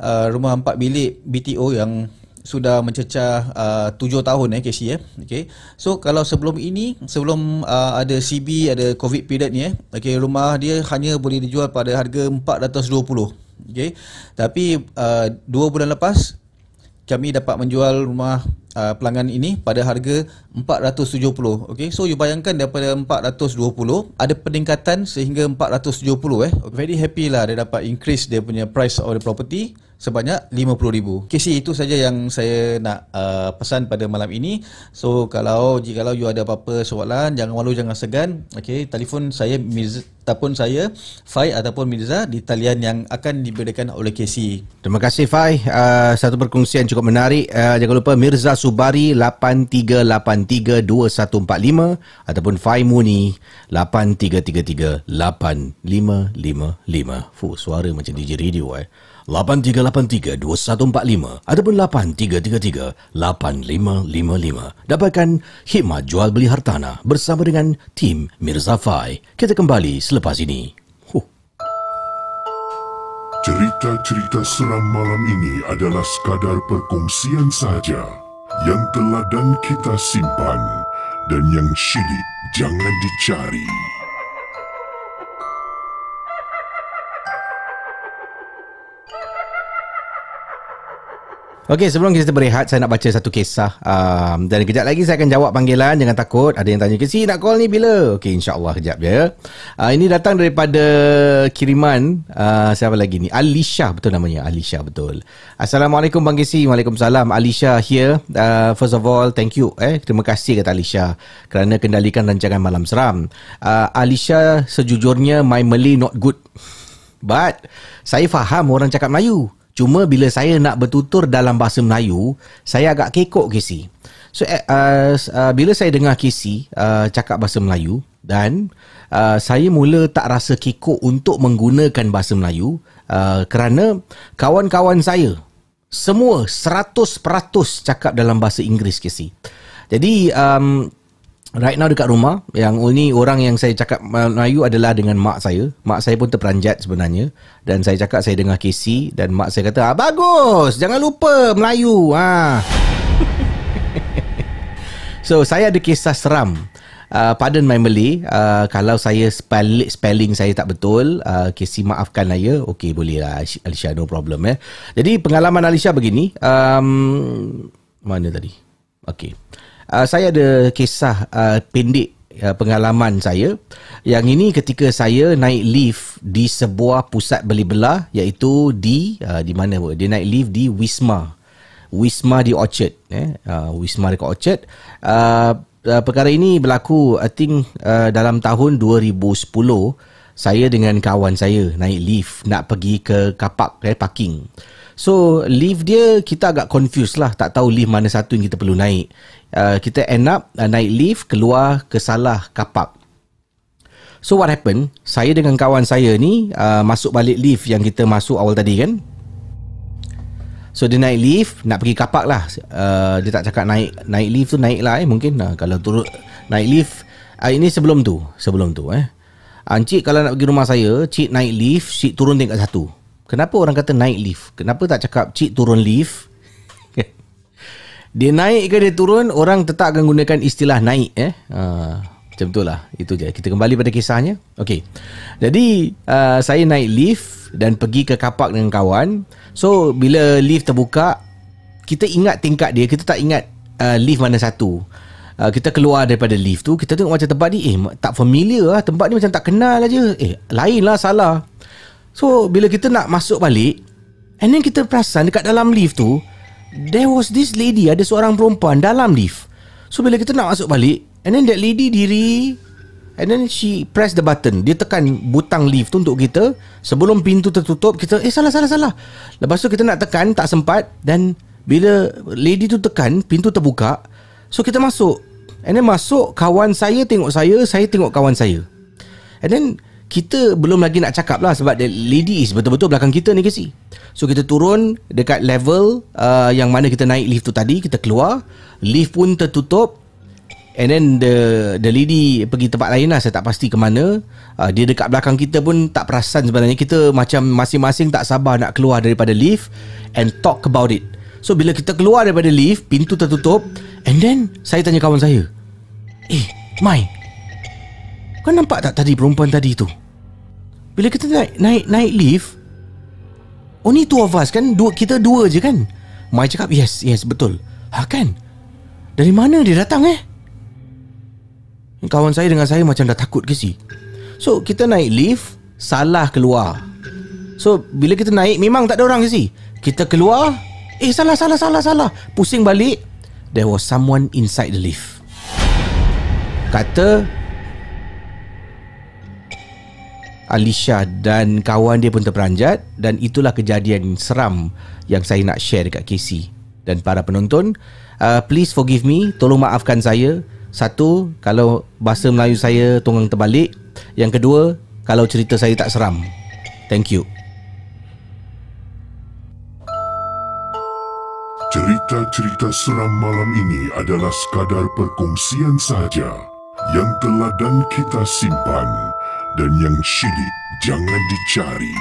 uh, rumah 4 bilik BTO yang sudah mencecah uh, 7 tahun eh Casey eh. Okey. So kalau sebelum ini sebelum uh, ada CB ada COVID period ni eh. Okey rumah dia hanya boleh dijual pada harga 420. Okey. Tapi uh, 2 bulan lepas kami dapat menjual rumah uh, pelanggan ini pada harga 470. Okey. So you bayangkan daripada 420 ada peningkatan sehingga 470 eh. Very happy lah dia dapat increase dia punya price of the property sebanyak RM50,000. Casey itu saja yang saya nak uh, pesan pada malam ini. So kalau jika you ada apa-apa soalan jangan malu jangan segan. Okey, telefon saya Mirza ataupun saya Fai ataupun Mirza di talian yang akan diberikan oleh Casey.
Terima kasih Fai. Uh, satu perkongsian cukup menarik. Uh, jangan lupa Mirza Subari 83832145 ataupun Fai Muni 83338555. Fuh, suara macam DJ radio eh. 8383-2145 ataupun 8333-8555. Dapatkan khidmat jual beli hartana bersama dengan tim Mirza Fai. Kita kembali selepas ini. Huh.
Cerita-cerita seram malam ini adalah sekadar perkongsian sahaja yang telah dan kita simpan dan yang syilid jangan dicari.
Okey, sebelum kita berehat, saya nak baca satu kisah. Um, dan kejap lagi saya akan jawab panggilan. Jangan takut. Ada yang tanya, Kesi nak call ni bila? Okey, insyaAllah kejap je. Uh, ini datang daripada kiriman. Uh, siapa lagi ni? Alisha, betul namanya. Alisha, betul. Assalamualaikum Bang Kesi. Waalaikumsalam. Alisha here. Uh, first of all, thank you. Eh, Terima kasih kata Alisha kerana kendalikan rancangan Malam Seram. Uh, Alisha, sejujurnya, my Malay not good. But, saya faham orang cakap Melayu. Cuma bila saya nak bertutur dalam bahasa Melayu, saya agak kekok Casey. So uh, uh, bila saya dengar Casey uh, cakap bahasa Melayu dan uh, saya mula tak rasa kekok untuk menggunakan bahasa Melayu uh, kerana kawan-kawan saya semua 100% cakap dalam bahasa Inggeris Casey. Jadi um, Right now dekat rumah Yang ini orang yang saya cakap Melayu adalah dengan mak saya. Mak saya pun terperanjat sebenarnya. Dan saya cakap saya dengar KC Dan mak saya kata ah, Bagus! Jangan lupa Melayu. Ha. So saya ada kisah seram. Uh, Pardon my Malay uh, Kalau saya spell, spelling saya tak betul uh, KC maafkan lah ya Okay boleh lah Alicia no problem eh. Jadi pengalaman Alicia begini um, Mana tadi? Okay uh, saya ada kisah uh, pendek uh, pengalaman saya. Yang ini ketika saya naik lift di sebuah pusat beli belah iaitu di uh, di mana dia naik lift di Wisma. Wisma di Orchard eh. Uh, Wisma di Orchard. Uh, uh, perkara ini berlaku I think uh, dalam tahun 2010 saya dengan kawan saya naik lift nak pergi ke kapak eh parking. So lift dia kita agak confused lah. Tak tahu lift mana satu yang kita perlu naik. Uh, kita end up uh, naik lift keluar ke salah kapak. So what happened? Saya dengan kawan saya ni uh, masuk balik lift yang kita masuk awal tadi kan. So dia naik lift nak pergi kapak lah. Uh, dia tak cakap naik naik lift tu naik lah eh mungkin. Uh, kalau turun naik lift uh, ini sebelum tu, sebelum tu eh. Encik kalau nak pergi rumah saya, cik naik lift, cik turun tingkat satu. Kenapa orang kata naik lift? Kenapa tak cakap cik turun lift? dia naik ke dia turun, orang tetap akan gunakan istilah naik. Eh? Uh, Macam tu lah. Itu je. Kita kembali pada kisahnya. Okey. Jadi, uh, saya naik lift dan pergi ke kapak dengan kawan. So, bila lift terbuka, kita ingat tingkat dia. Kita tak ingat uh, lift mana satu. Uh, kita keluar daripada lift tu, kita tengok macam tempat ni, eh, tak familiar lah. Tempat ni macam tak kenal aja. Eh, lain lah, salah. So, bila kita nak masuk balik, and then kita perasan dekat dalam lift tu, there was this lady, ada seorang perempuan dalam lift. So, bila kita nak masuk balik, and then that lady diri, and then she press the button. Dia tekan butang lift tu untuk kita. Sebelum pintu tertutup, kita, eh, salah, salah, salah. Lepas tu kita nak tekan, tak sempat. Dan bila lady tu tekan, pintu terbuka. So, kita masuk. And then masuk, kawan saya tengok saya, saya tengok kawan saya. And then, kita belum lagi nak cakap lah sebab the lady is betul-betul belakang kita ni kasi. So kita turun dekat level uh, yang mana kita naik lift tu tadi, kita keluar, lift pun tertutup and then the the lady pergi tempat lain lah, saya tak pasti ke mana. Uh, dia dekat belakang kita pun tak perasan sebenarnya kita macam masing-masing tak sabar nak keluar daripada lift and talk about it. So bila kita keluar daripada lift, pintu tertutup and then saya tanya kawan saya, "Eh, Mai, kau nampak tak tadi perempuan tadi tu?" Bila kita naik naik naik lift Only two of us kan dua, Kita dua je kan? Mai cakap yes yes betul. Ha kan? Dari mana dia datang eh? Kawan saya dengan saya macam dah takut ke si? So kita naik lift Salah keluar. So bila kita naik Memang tak ada orang ke si? Kita keluar Eh salah salah salah salah. Pusing balik There was someone inside the lift. Kata Alicia dan kawan dia pun terperanjat dan itulah kejadian seram yang saya nak share dekat KC dan para penonton. Uh, please forgive me tolong maafkan saya. Satu kalau bahasa Melayu saya tunggang terbalik. Yang kedua kalau cerita saya tak seram. Thank you.
Cerita-cerita seram malam ini adalah sekadar perkongsian sahaja yang telah dan kita simpan dan yang syilid jangan dicari.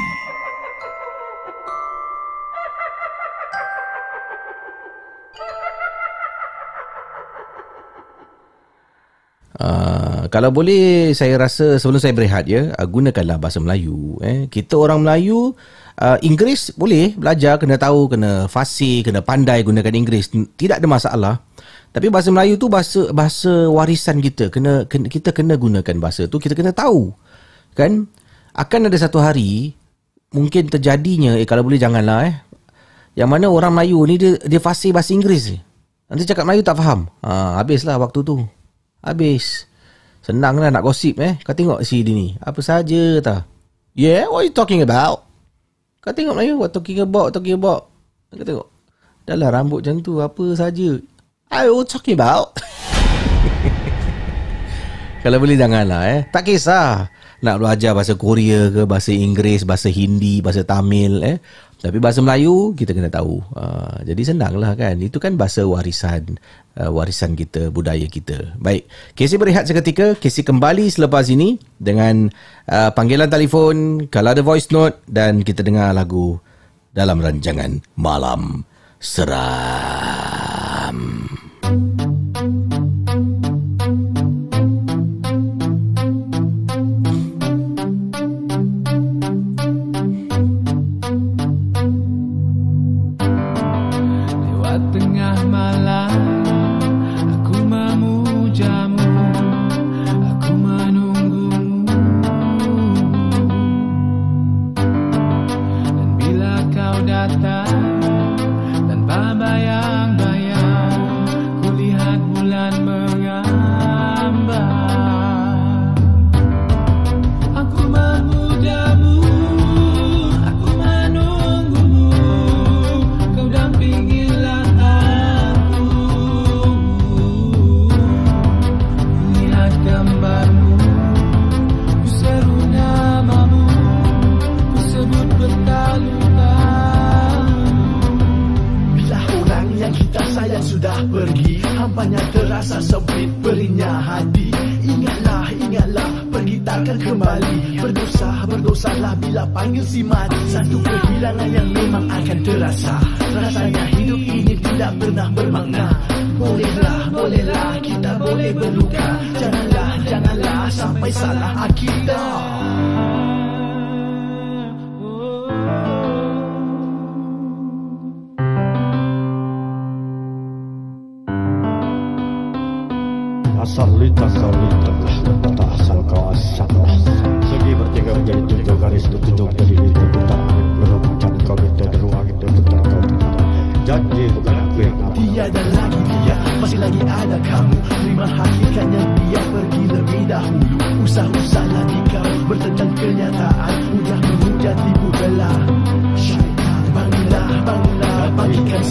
Uh, kalau boleh saya rasa sebelum saya berehat ya uh, gunakanlah bahasa Melayu eh. Kita orang Melayu uh, Inggeris boleh belajar kena tahu kena fasih kena pandai gunakan Inggeris. Tidak ada masalah. Tapi bahasa Melayu tu bahasa bahasa warisan kita. Kena, kena kita kena gunakan bahasa tu. Kita kena tahu kan? Akan ada satu hari mungkin terjadinya eh kalau boleh janganlah eh. Yang mana orang Melayu ni dia dia fasih bahasa Inggeris nanti cakap Melayu tak faham. Ha habislah waktu tu. Habis. Senang lah nak gosip eh. Kau tengok si dia ni. Apa saja ta yeah what you talking about? Kau tengok Melayu what talking about talking about. Kau tengok. Dah lah rambut macam tu apa saja I will talking about. Kalau boleh janganlah eh. Tak kisah nak belajar bahasa Korea ke bahasa Inggeris bahasa Hindi bahasa Tamil eh. Tapi bahasa Melayu kita kena tahu. Uh, jadi senanglah kan. Itu kan bahasa warisan uh, warisan kita budaya kita. Baik Casey berehat seketika. Casey kembali selepas ini dengan uh, panggilan telefon kalau ada voice note dan kita dengar lagu dalam rancangan malam seram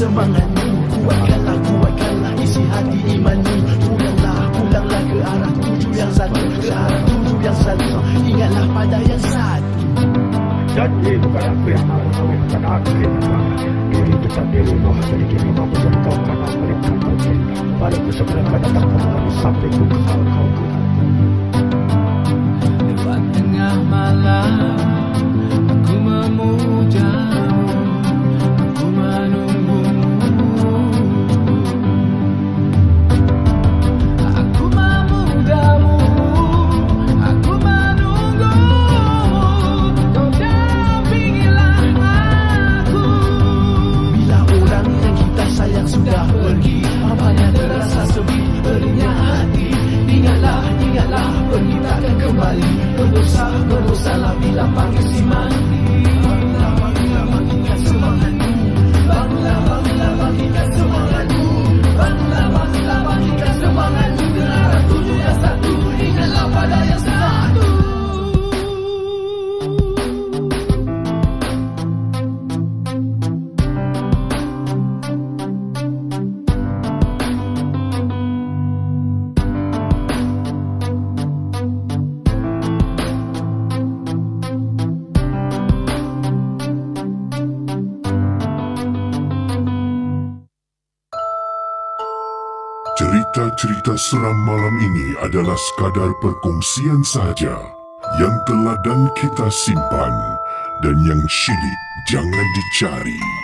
sa mga adalah sekadar perkongsian sahaja yang telah dan kita simpan dan yang syilid jangan dicari.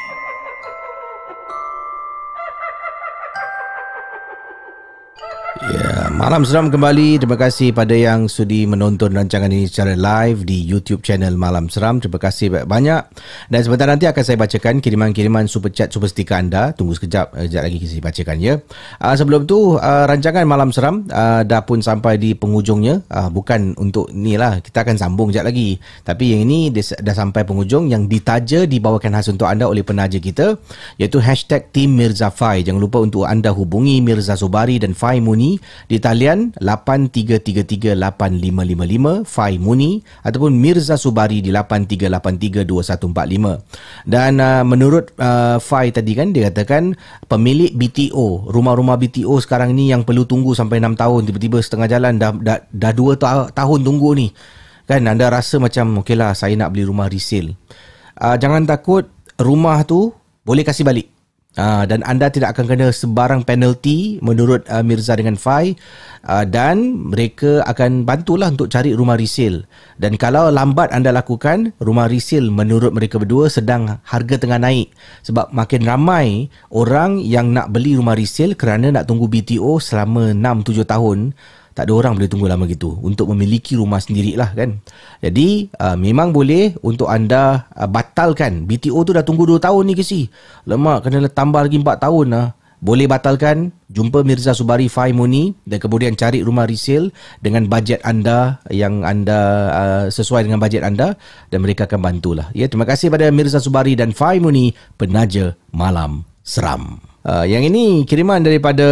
Malam seram kembali. Terima kasih pada yang sudi menonton rancangan ini secara live di YouTube channel Malam Seram. Terima kasih banyak-banyak. Dan sebentar nanti akan saya bacakan kiriman-kiriman super chat, super stiker anda. Tunggu sekejap, eh, sekejap lagi saya bacakan ya. Uh, sebelum tu, uh, rancangan Malam Seram uh, dah pun sampai di penghujungnya. Bukan untuk ni lah, kita akan sambung sekejap lagi. Tapi yang ini dah, sampai penghujung yang ditaja dibawakan khas untuk anda oleh penaja kita iaitu hashtag Team Mirza Fai. Jangan lupa untuk anda hubungi Mirza Sobari dan Fai Muni di talian 83338555 Fai Muni ataupun Mirza Subari di 83832145 dan uh, menurut uh, Fai tadi kan dia katakan pemilik BTO rumah-rumah BTO sekarang ni yang perlu tunggu sampai 6 tahun tiba-tiba setengah jalan dah dah, dah 2 ta- tahun tunggu ni. Kan anda rasa macam okeylah saya nak beli rumah resale. Uh, jangan takut rumah tu boleh kasih balik Uh, dan anda tidak akan kena sebarang penalty menurut uh, Mirza dengan Fai. Uh, dan mereka akan bantulah untuk cari rumah resale dan kalau lambat anda lakukan rumah resale menurut mereka berdua sedang harga tengah naik. Sebab makin ramai orang yang nak beli rumah resale kerana nak tunggu BTO selama 6-7 tahun tak ada orang boleh tunggu lama gitu untuk memiliki rumah sendirilah kan. Jadi uh, memang boleh untuk anda uh, batalkan. BTO tu dah tunggu 2 tahun ni kesi. Lemak kena tambah lagi 4 tahun lah. Boleh batalkan, jumpa Mirza Subari Fai Muni dan kemudian cari rumah resale dengan bajet anda yang anda uh, sesuai dengan bajet anda dan mereka akan bantulah. Ya, terima kasih pada Mirza Subari dan Fai Muni, penaja malam seram. Uh, yang ini kiriman daripada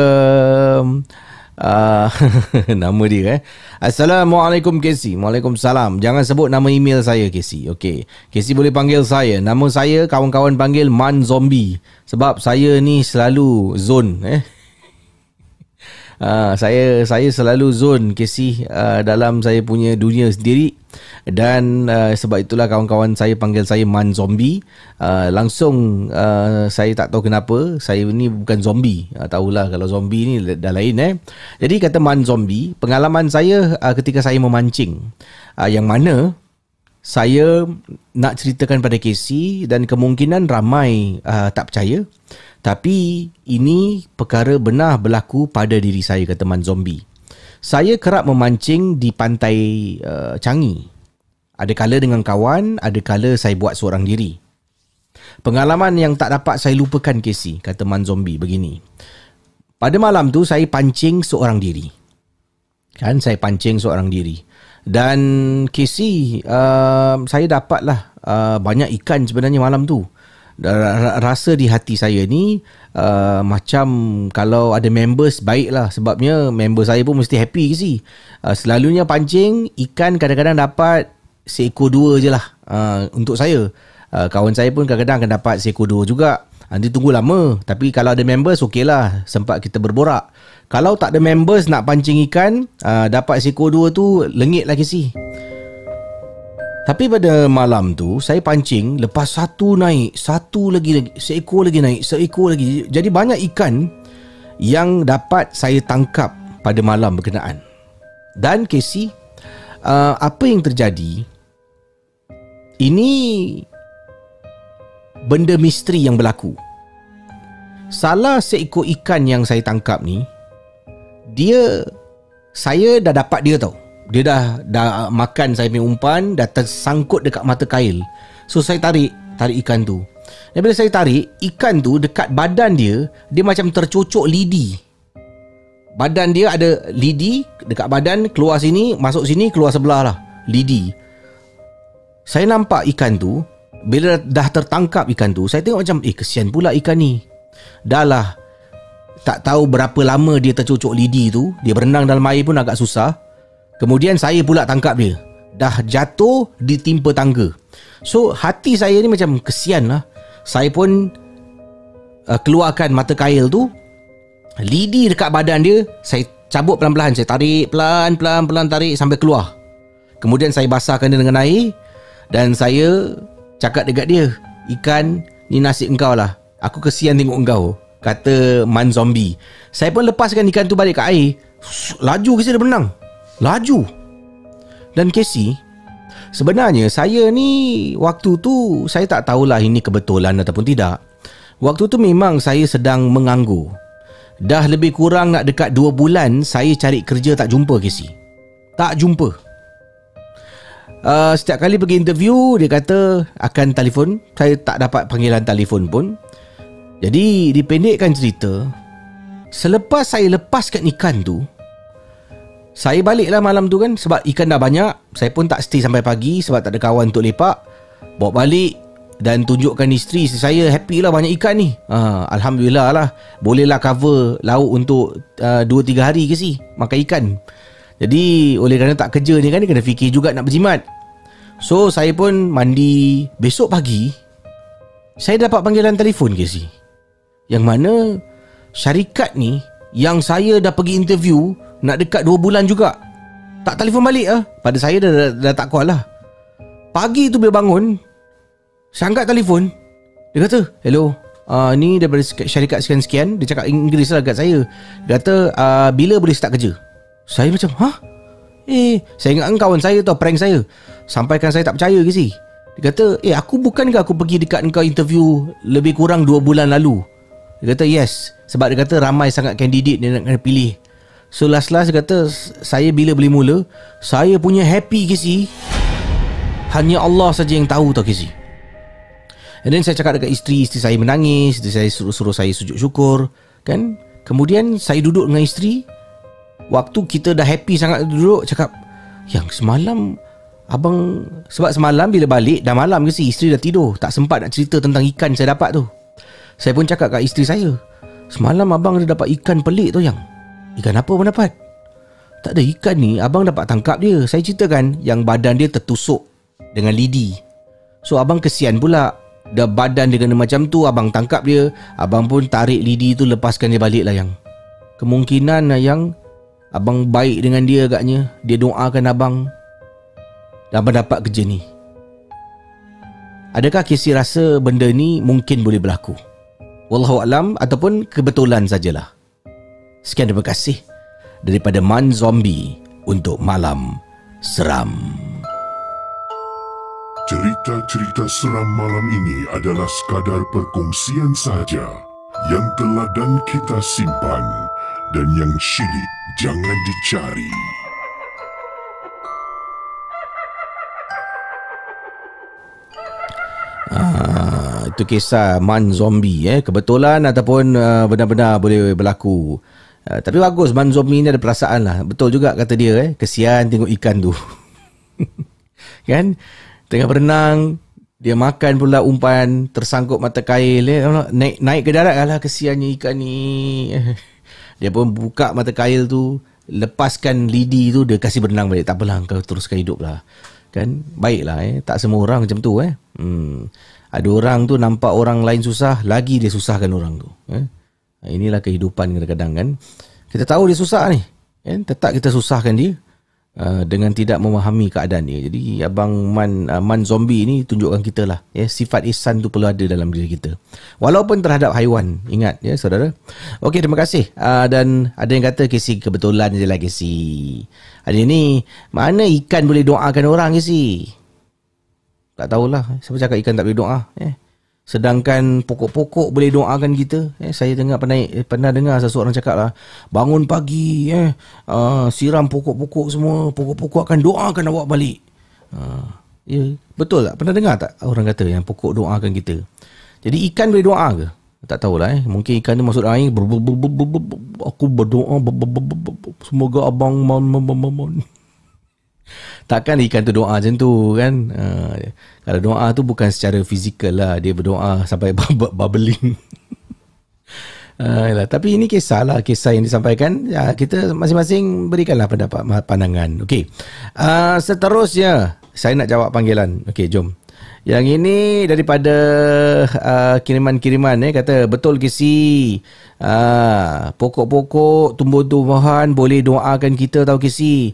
Uh, nama dia eh. Assalamualaikum Casey. Waalaikumsalam. Jangan sebut nama email saya Casey. Okey. Casey boleh panggil saya. Nama saya kawan-kawan panggil Man Zombie. Sebab saya ni selalu zone eh. Uh, saya saya selalu zone Casey uh, dalam saya punya dunia sendiri. Dan uh, sebab itulah kawan-kawan saya panggil saya man zombie. Uh, langsung uh, saya tak tahu kenapa saya ni bukan zombie. Uh, tahulah kalau zombie ni dah lain eh. Jadi kata man zombie pengalaman saya uh, ketika saya memancing. Uh, yang mana saya nak ceritakan pada Casey dan kemungkinan ramai uh, tak percaya tapi ini perkara benar berlaku pada diri saya kata man zombie. Saya kerap memancing di pantai uh, Changi. Ada kala dengan kawan ada kala saya buat seorang diri. Pengalaman yang tak dapat saya lupakan Casey kata man zombie begini. Pada malam tu saya pancing seorang diri. Kan saya pancing seorang diri. Dan Casey uh, saya dapatlah uh, banyak ikan sebenarnya malam tu rasa di hati saya ni uh, macam kalau ada members baiklah. Sebabnya member saya pun mesti happy ke si uh, selalunya pancing ikan kadang-kadang dapat seekor dua je lah uh, untuk saya. Uh, kawan saya pun kadang-kadang akan dapat seekor dua juga. Nanti tunggu lama. Tapi kalau ada members okey lah sempat kita berborak. Kalau tak ada members nak pancing ikan uh, dapat seekor dua tu lengit lagi si tapi pada malam tu saya pancing lepas satu naik, satu lagi lagi, seekor lagi naik, seekor lagi. Jadi banyak ikan yang dapat saya tangkap pada malam berkenaan. Dan Casey, uh, apa yang terjadi? Ini benda misteri yang berlaku. Salah seekor ikan yang saya tangkap ni, dia saya dah dapat dia tau. Dia dah dah makan saya punya umpan Dah tersangkut dekat mata kail. So saya tarik Tarik ikan tu. Dan bila saya tarik Ikan tu dekat badan dia Dia macam tercocok lidi. Badan dia ada lidi Dekat badan Keluar sini Masuk sini Keluar sebelah lah Lidi. Saya nampak ikan tu Bila dah tertangkap ikan tu Saya tengok macam Eh kesian pula ikan ni. Dah lah Tak tahu berapa lama dia tercocok lidi tu Dia berenang dalam air pun agak susah Kemudian saya pula tangkap dia. Dah jatuh ditimpa tangga. So hati saya ni macam kesian lah. Saya pun uh, Keluarkan mata kail tu. Lidi dekat badan dia. Saya cabut pelan-pelan. Saya tarik pelan-pelan tarik sampai keluar. Kemudian saya basahkan dia dengan air. Dan saya cakap dekat dia Ikan ni nasib engkau lah. Aku kesian tengok engkau Kata man zombie. Saya pun lepaskan ikan tu balik ke air. Laju ke dia berenang Laju. Dan Casey Sebenarnya saya ni Waktu tu Saya tak tahulah ini kebetulan ataupun tidak. Waktu tu memang saya sedang menganggur. Dah lebih kurang nak dekat 2 bulan Saya cari kerja tak jumpa Casey. Tak jumpa. Uh, Setiap kali pergi interview Dia kata akan telefon. Saya tak dapat panggilan telefon pun. Jadi dipendekkan cerita. Selepas saya lepaskan ikan tu saya baliklah malam tu kan Sebab ikan dah banyak. Saya pun tak stay sampai pagi Sebab tak ada kawan untuk lepak. Bawa balik Dan tunjukkan isteri Saya happy lah banyak ikan ni. Ha, Alhamdulillah lah. Bolehlah cover lauk untuk uh, 2-3 hari ke si Makan ikan. Jadi oleh kerana tak kerja ni kan Dia kena fikir juga nak berjimat. So saya pun mandi. Besok pagi Saya dapat panggilan telefon ke si? Yang mana Syarikat ni Yang saya dah pergi interview nak dekat 2 bulan juga. Tak telefon balik lah Pada saya dah, dah, dah tak kuat lah. Pagi tu bila bangun Saya angkat telefon. Dia kata Hello uh, Ni daripada syarikat sekian-sekian Dia cakap Inggeris lah kat saya. Dia kata uh, Bila boleh start kerja? Saya macam Hah? Eh Saya ingat kawan saya tau Prank saya. Sampaikan saya tak percaya ke si? Dia kata Eh aku bukankah aku pergi dekat engkau interview Lebih kurang 2 bulan lalu? Dia kata yes. Sebab dia kata ramai sangat kandidat Dia nak kena pilih So last last kata Saya bila boleh mula Saya punya happy ke si Hanya Allah saja yang tahu tau ke si And then saya cakap dekat isteri Isteri saya menangis Isteri saya suruh-suruh saya sujud syukur Kan? Kemudian saya duduk dengan isteri Waktu kita dah happy sangat duduk Cakap Yang semalam Abang Sebab semalam bila balik Dah malam ke si Isteri dah tidur Tak sempat nak cerita tentang ikan saya dapat tu. Saya pun cakap kat isteri saya Semalam abang ada dapat ikan pelik tu yang Ikan apa pun dapat Tak ada ikan ni Abang dapat tangkap dia Saya ceritakan Yang badan dia tertusuk Dengan lidi So abang kesian pula Dah badan dia kena macam tu Abang tangkap dia Abang pun tarik lidi tu Lepaskan dia balik lah yang Kemungkinan yang abang baik dengan dia agaknya. Dia doakan abang dan abang dapat kerja ni. Adakah Casey rasa benda ni mungkin boleh berlaku? Wallahu alam ataupun kebetulan sajalah. Sekian terima kasih daripada Man Zombie untuk malam seram.
Cerita-cerita seram malam ini adalah sekadar perkongsian sahaja yang telah dan kita simpan dan yang syilid jangan dicari.
Ah, itu kisah man zombie eh kebetulan ataupun uh, benar-benar boleh berlaku. Uh, tapi bagus man zombie ni ada perasaan lah. Betul juga kata dia eh. Kesian tengok ikan tu. kan? Tengah berenang, dia makan pula umpan, tersangkut mata kail eh. Naik naik ke darat alah kesiannya ikan ni. Dia pun buka mata kail tu, lepaskan lidi tu dia kasih berenang balik. Tak apalah kau teruskan hidup lah. Kan? Baiklah eh. Tak semua orang macam tu eh. Hmm. Ada orang tu nampak orang lain susah, lagi dia susahkan orang tu. Eh? Inilah kehidupan kadang-kadang kan. Kita tahu dia susah ni. Eh? Tetap kita susahkan dia. Uh, dengan tidak memahami keadaan dia. Jadi abang Man uh, Man Zombie ni tunjukkan kita lah ya sifat ihsan tu perlu ada dalam diri kita. Walaupun terhadap haiwan. Ingat ya saudara. Okey terima kasih. Uh, dan ada yang kata Casey kebetulan je lah Casey. Ada ni mana ikan boleh doakan orang Casey? Tak tahulah siapa cakap ikan tak boleh doa eh. Sedangkan pokok-pokok boleh doakan kita. Eh, saya dengar pernah eh, pernah dengar seseorang cakap lah, bangun pagi, eh, uh, siram pokok-pokok semua, pokok-pokok akan doakan awak balik. Uh, ya, betul tak? Pernah dengar tak orang kata yang pokok doakan kita? Jadi ikan boleh doa ke? Tak tahulah eh. Mungkin ikan tu masuk air. Aku berdoa. Semoga abang man, man. Takkan ikan tu doa macam tu kan? Uh, Kalau doa tu bukan secara fizikal lah Dia berdoa sampai bubbling. Uh. Tapi ini kisah lah Kisah yang disampaikan. Uh, Kita masing-masing berikanlah pendapat pandangan. Okey. Uh, Seterusnya Saya nak jawab panggilan. Okey jom. Yang ini daripada uh, kiriman-kiriman eh kata betul ke si? Uh, pokok-pokok tumbuh-tumbuhan boleh doakan kita tahu ke si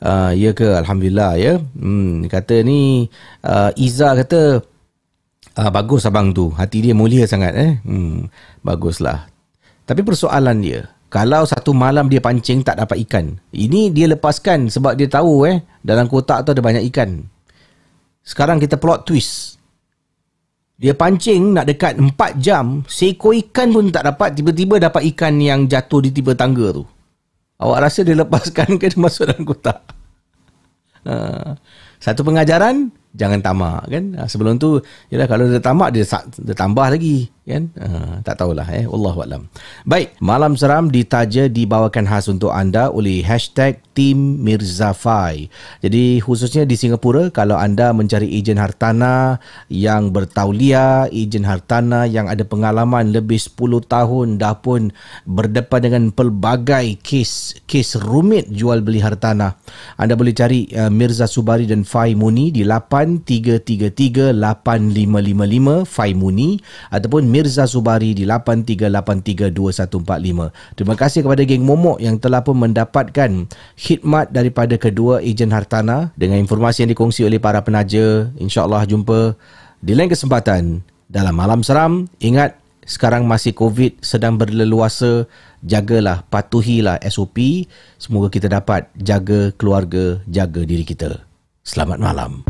Uh, ya ke? Alhamdulillah ya. Hmm, Kata ni uh, Iza kata uh, Bagus abang tu. Hati dia mulia sangat eh. Hmm, Baguslah. Tapi persoalan dia Kalau satu malam dia pancing tak dapat ikan Ini dia lepaskan Sebab dia tahu eh Dalam kotak tu ada banyak ikan. Sekarang kita plot twist. Dia pancing nak dekat 4 jam Seekor ikan pun tak dapat Tiba-tiba dapat ikan yang jatuh di tiba tangga tu Awak rasa dia lepaskan ke dia masuk dalam kotak? Uh, satu pengajaran, jangan tamak kan. Uh, sebelum tu, yalah kalau dia tamak, dia, dia tambah lagi kan. Uh, tak tahulah eh. Wallahualam. Baik, Malam Seram ditaja dibawakan khas untuk anda oleh hashtag Tim Mirzafai. Jadi khususnya di Singapura, kalau anda mencari ejen hartana yang bertaulia, ejen hartana yang ada pengalaman lebih 10 tahun dah pun berdepan dengan pelbagai kes kes rumit jual beli hartana. Anda boleh cari uh, Mirza Subari dan Fai Muni di 83338555 Fai Muni ataupun Mirza Subari di 83832145. Terima kasih kepada geng Momok yang telah pun mendapatkan khidmat daripada kedua ejen hartana dengan informasi yang dikongsi oleh para penaja. InsyaAllah jumpa di lain kesempatan dalam Malam Seram. Ingat, sekarang masih COVID sedang berleluasa. Jagalah, patuhilah SOP. Semoga kita dapat jaga keluarga, jaga diri kita. Selamat malam.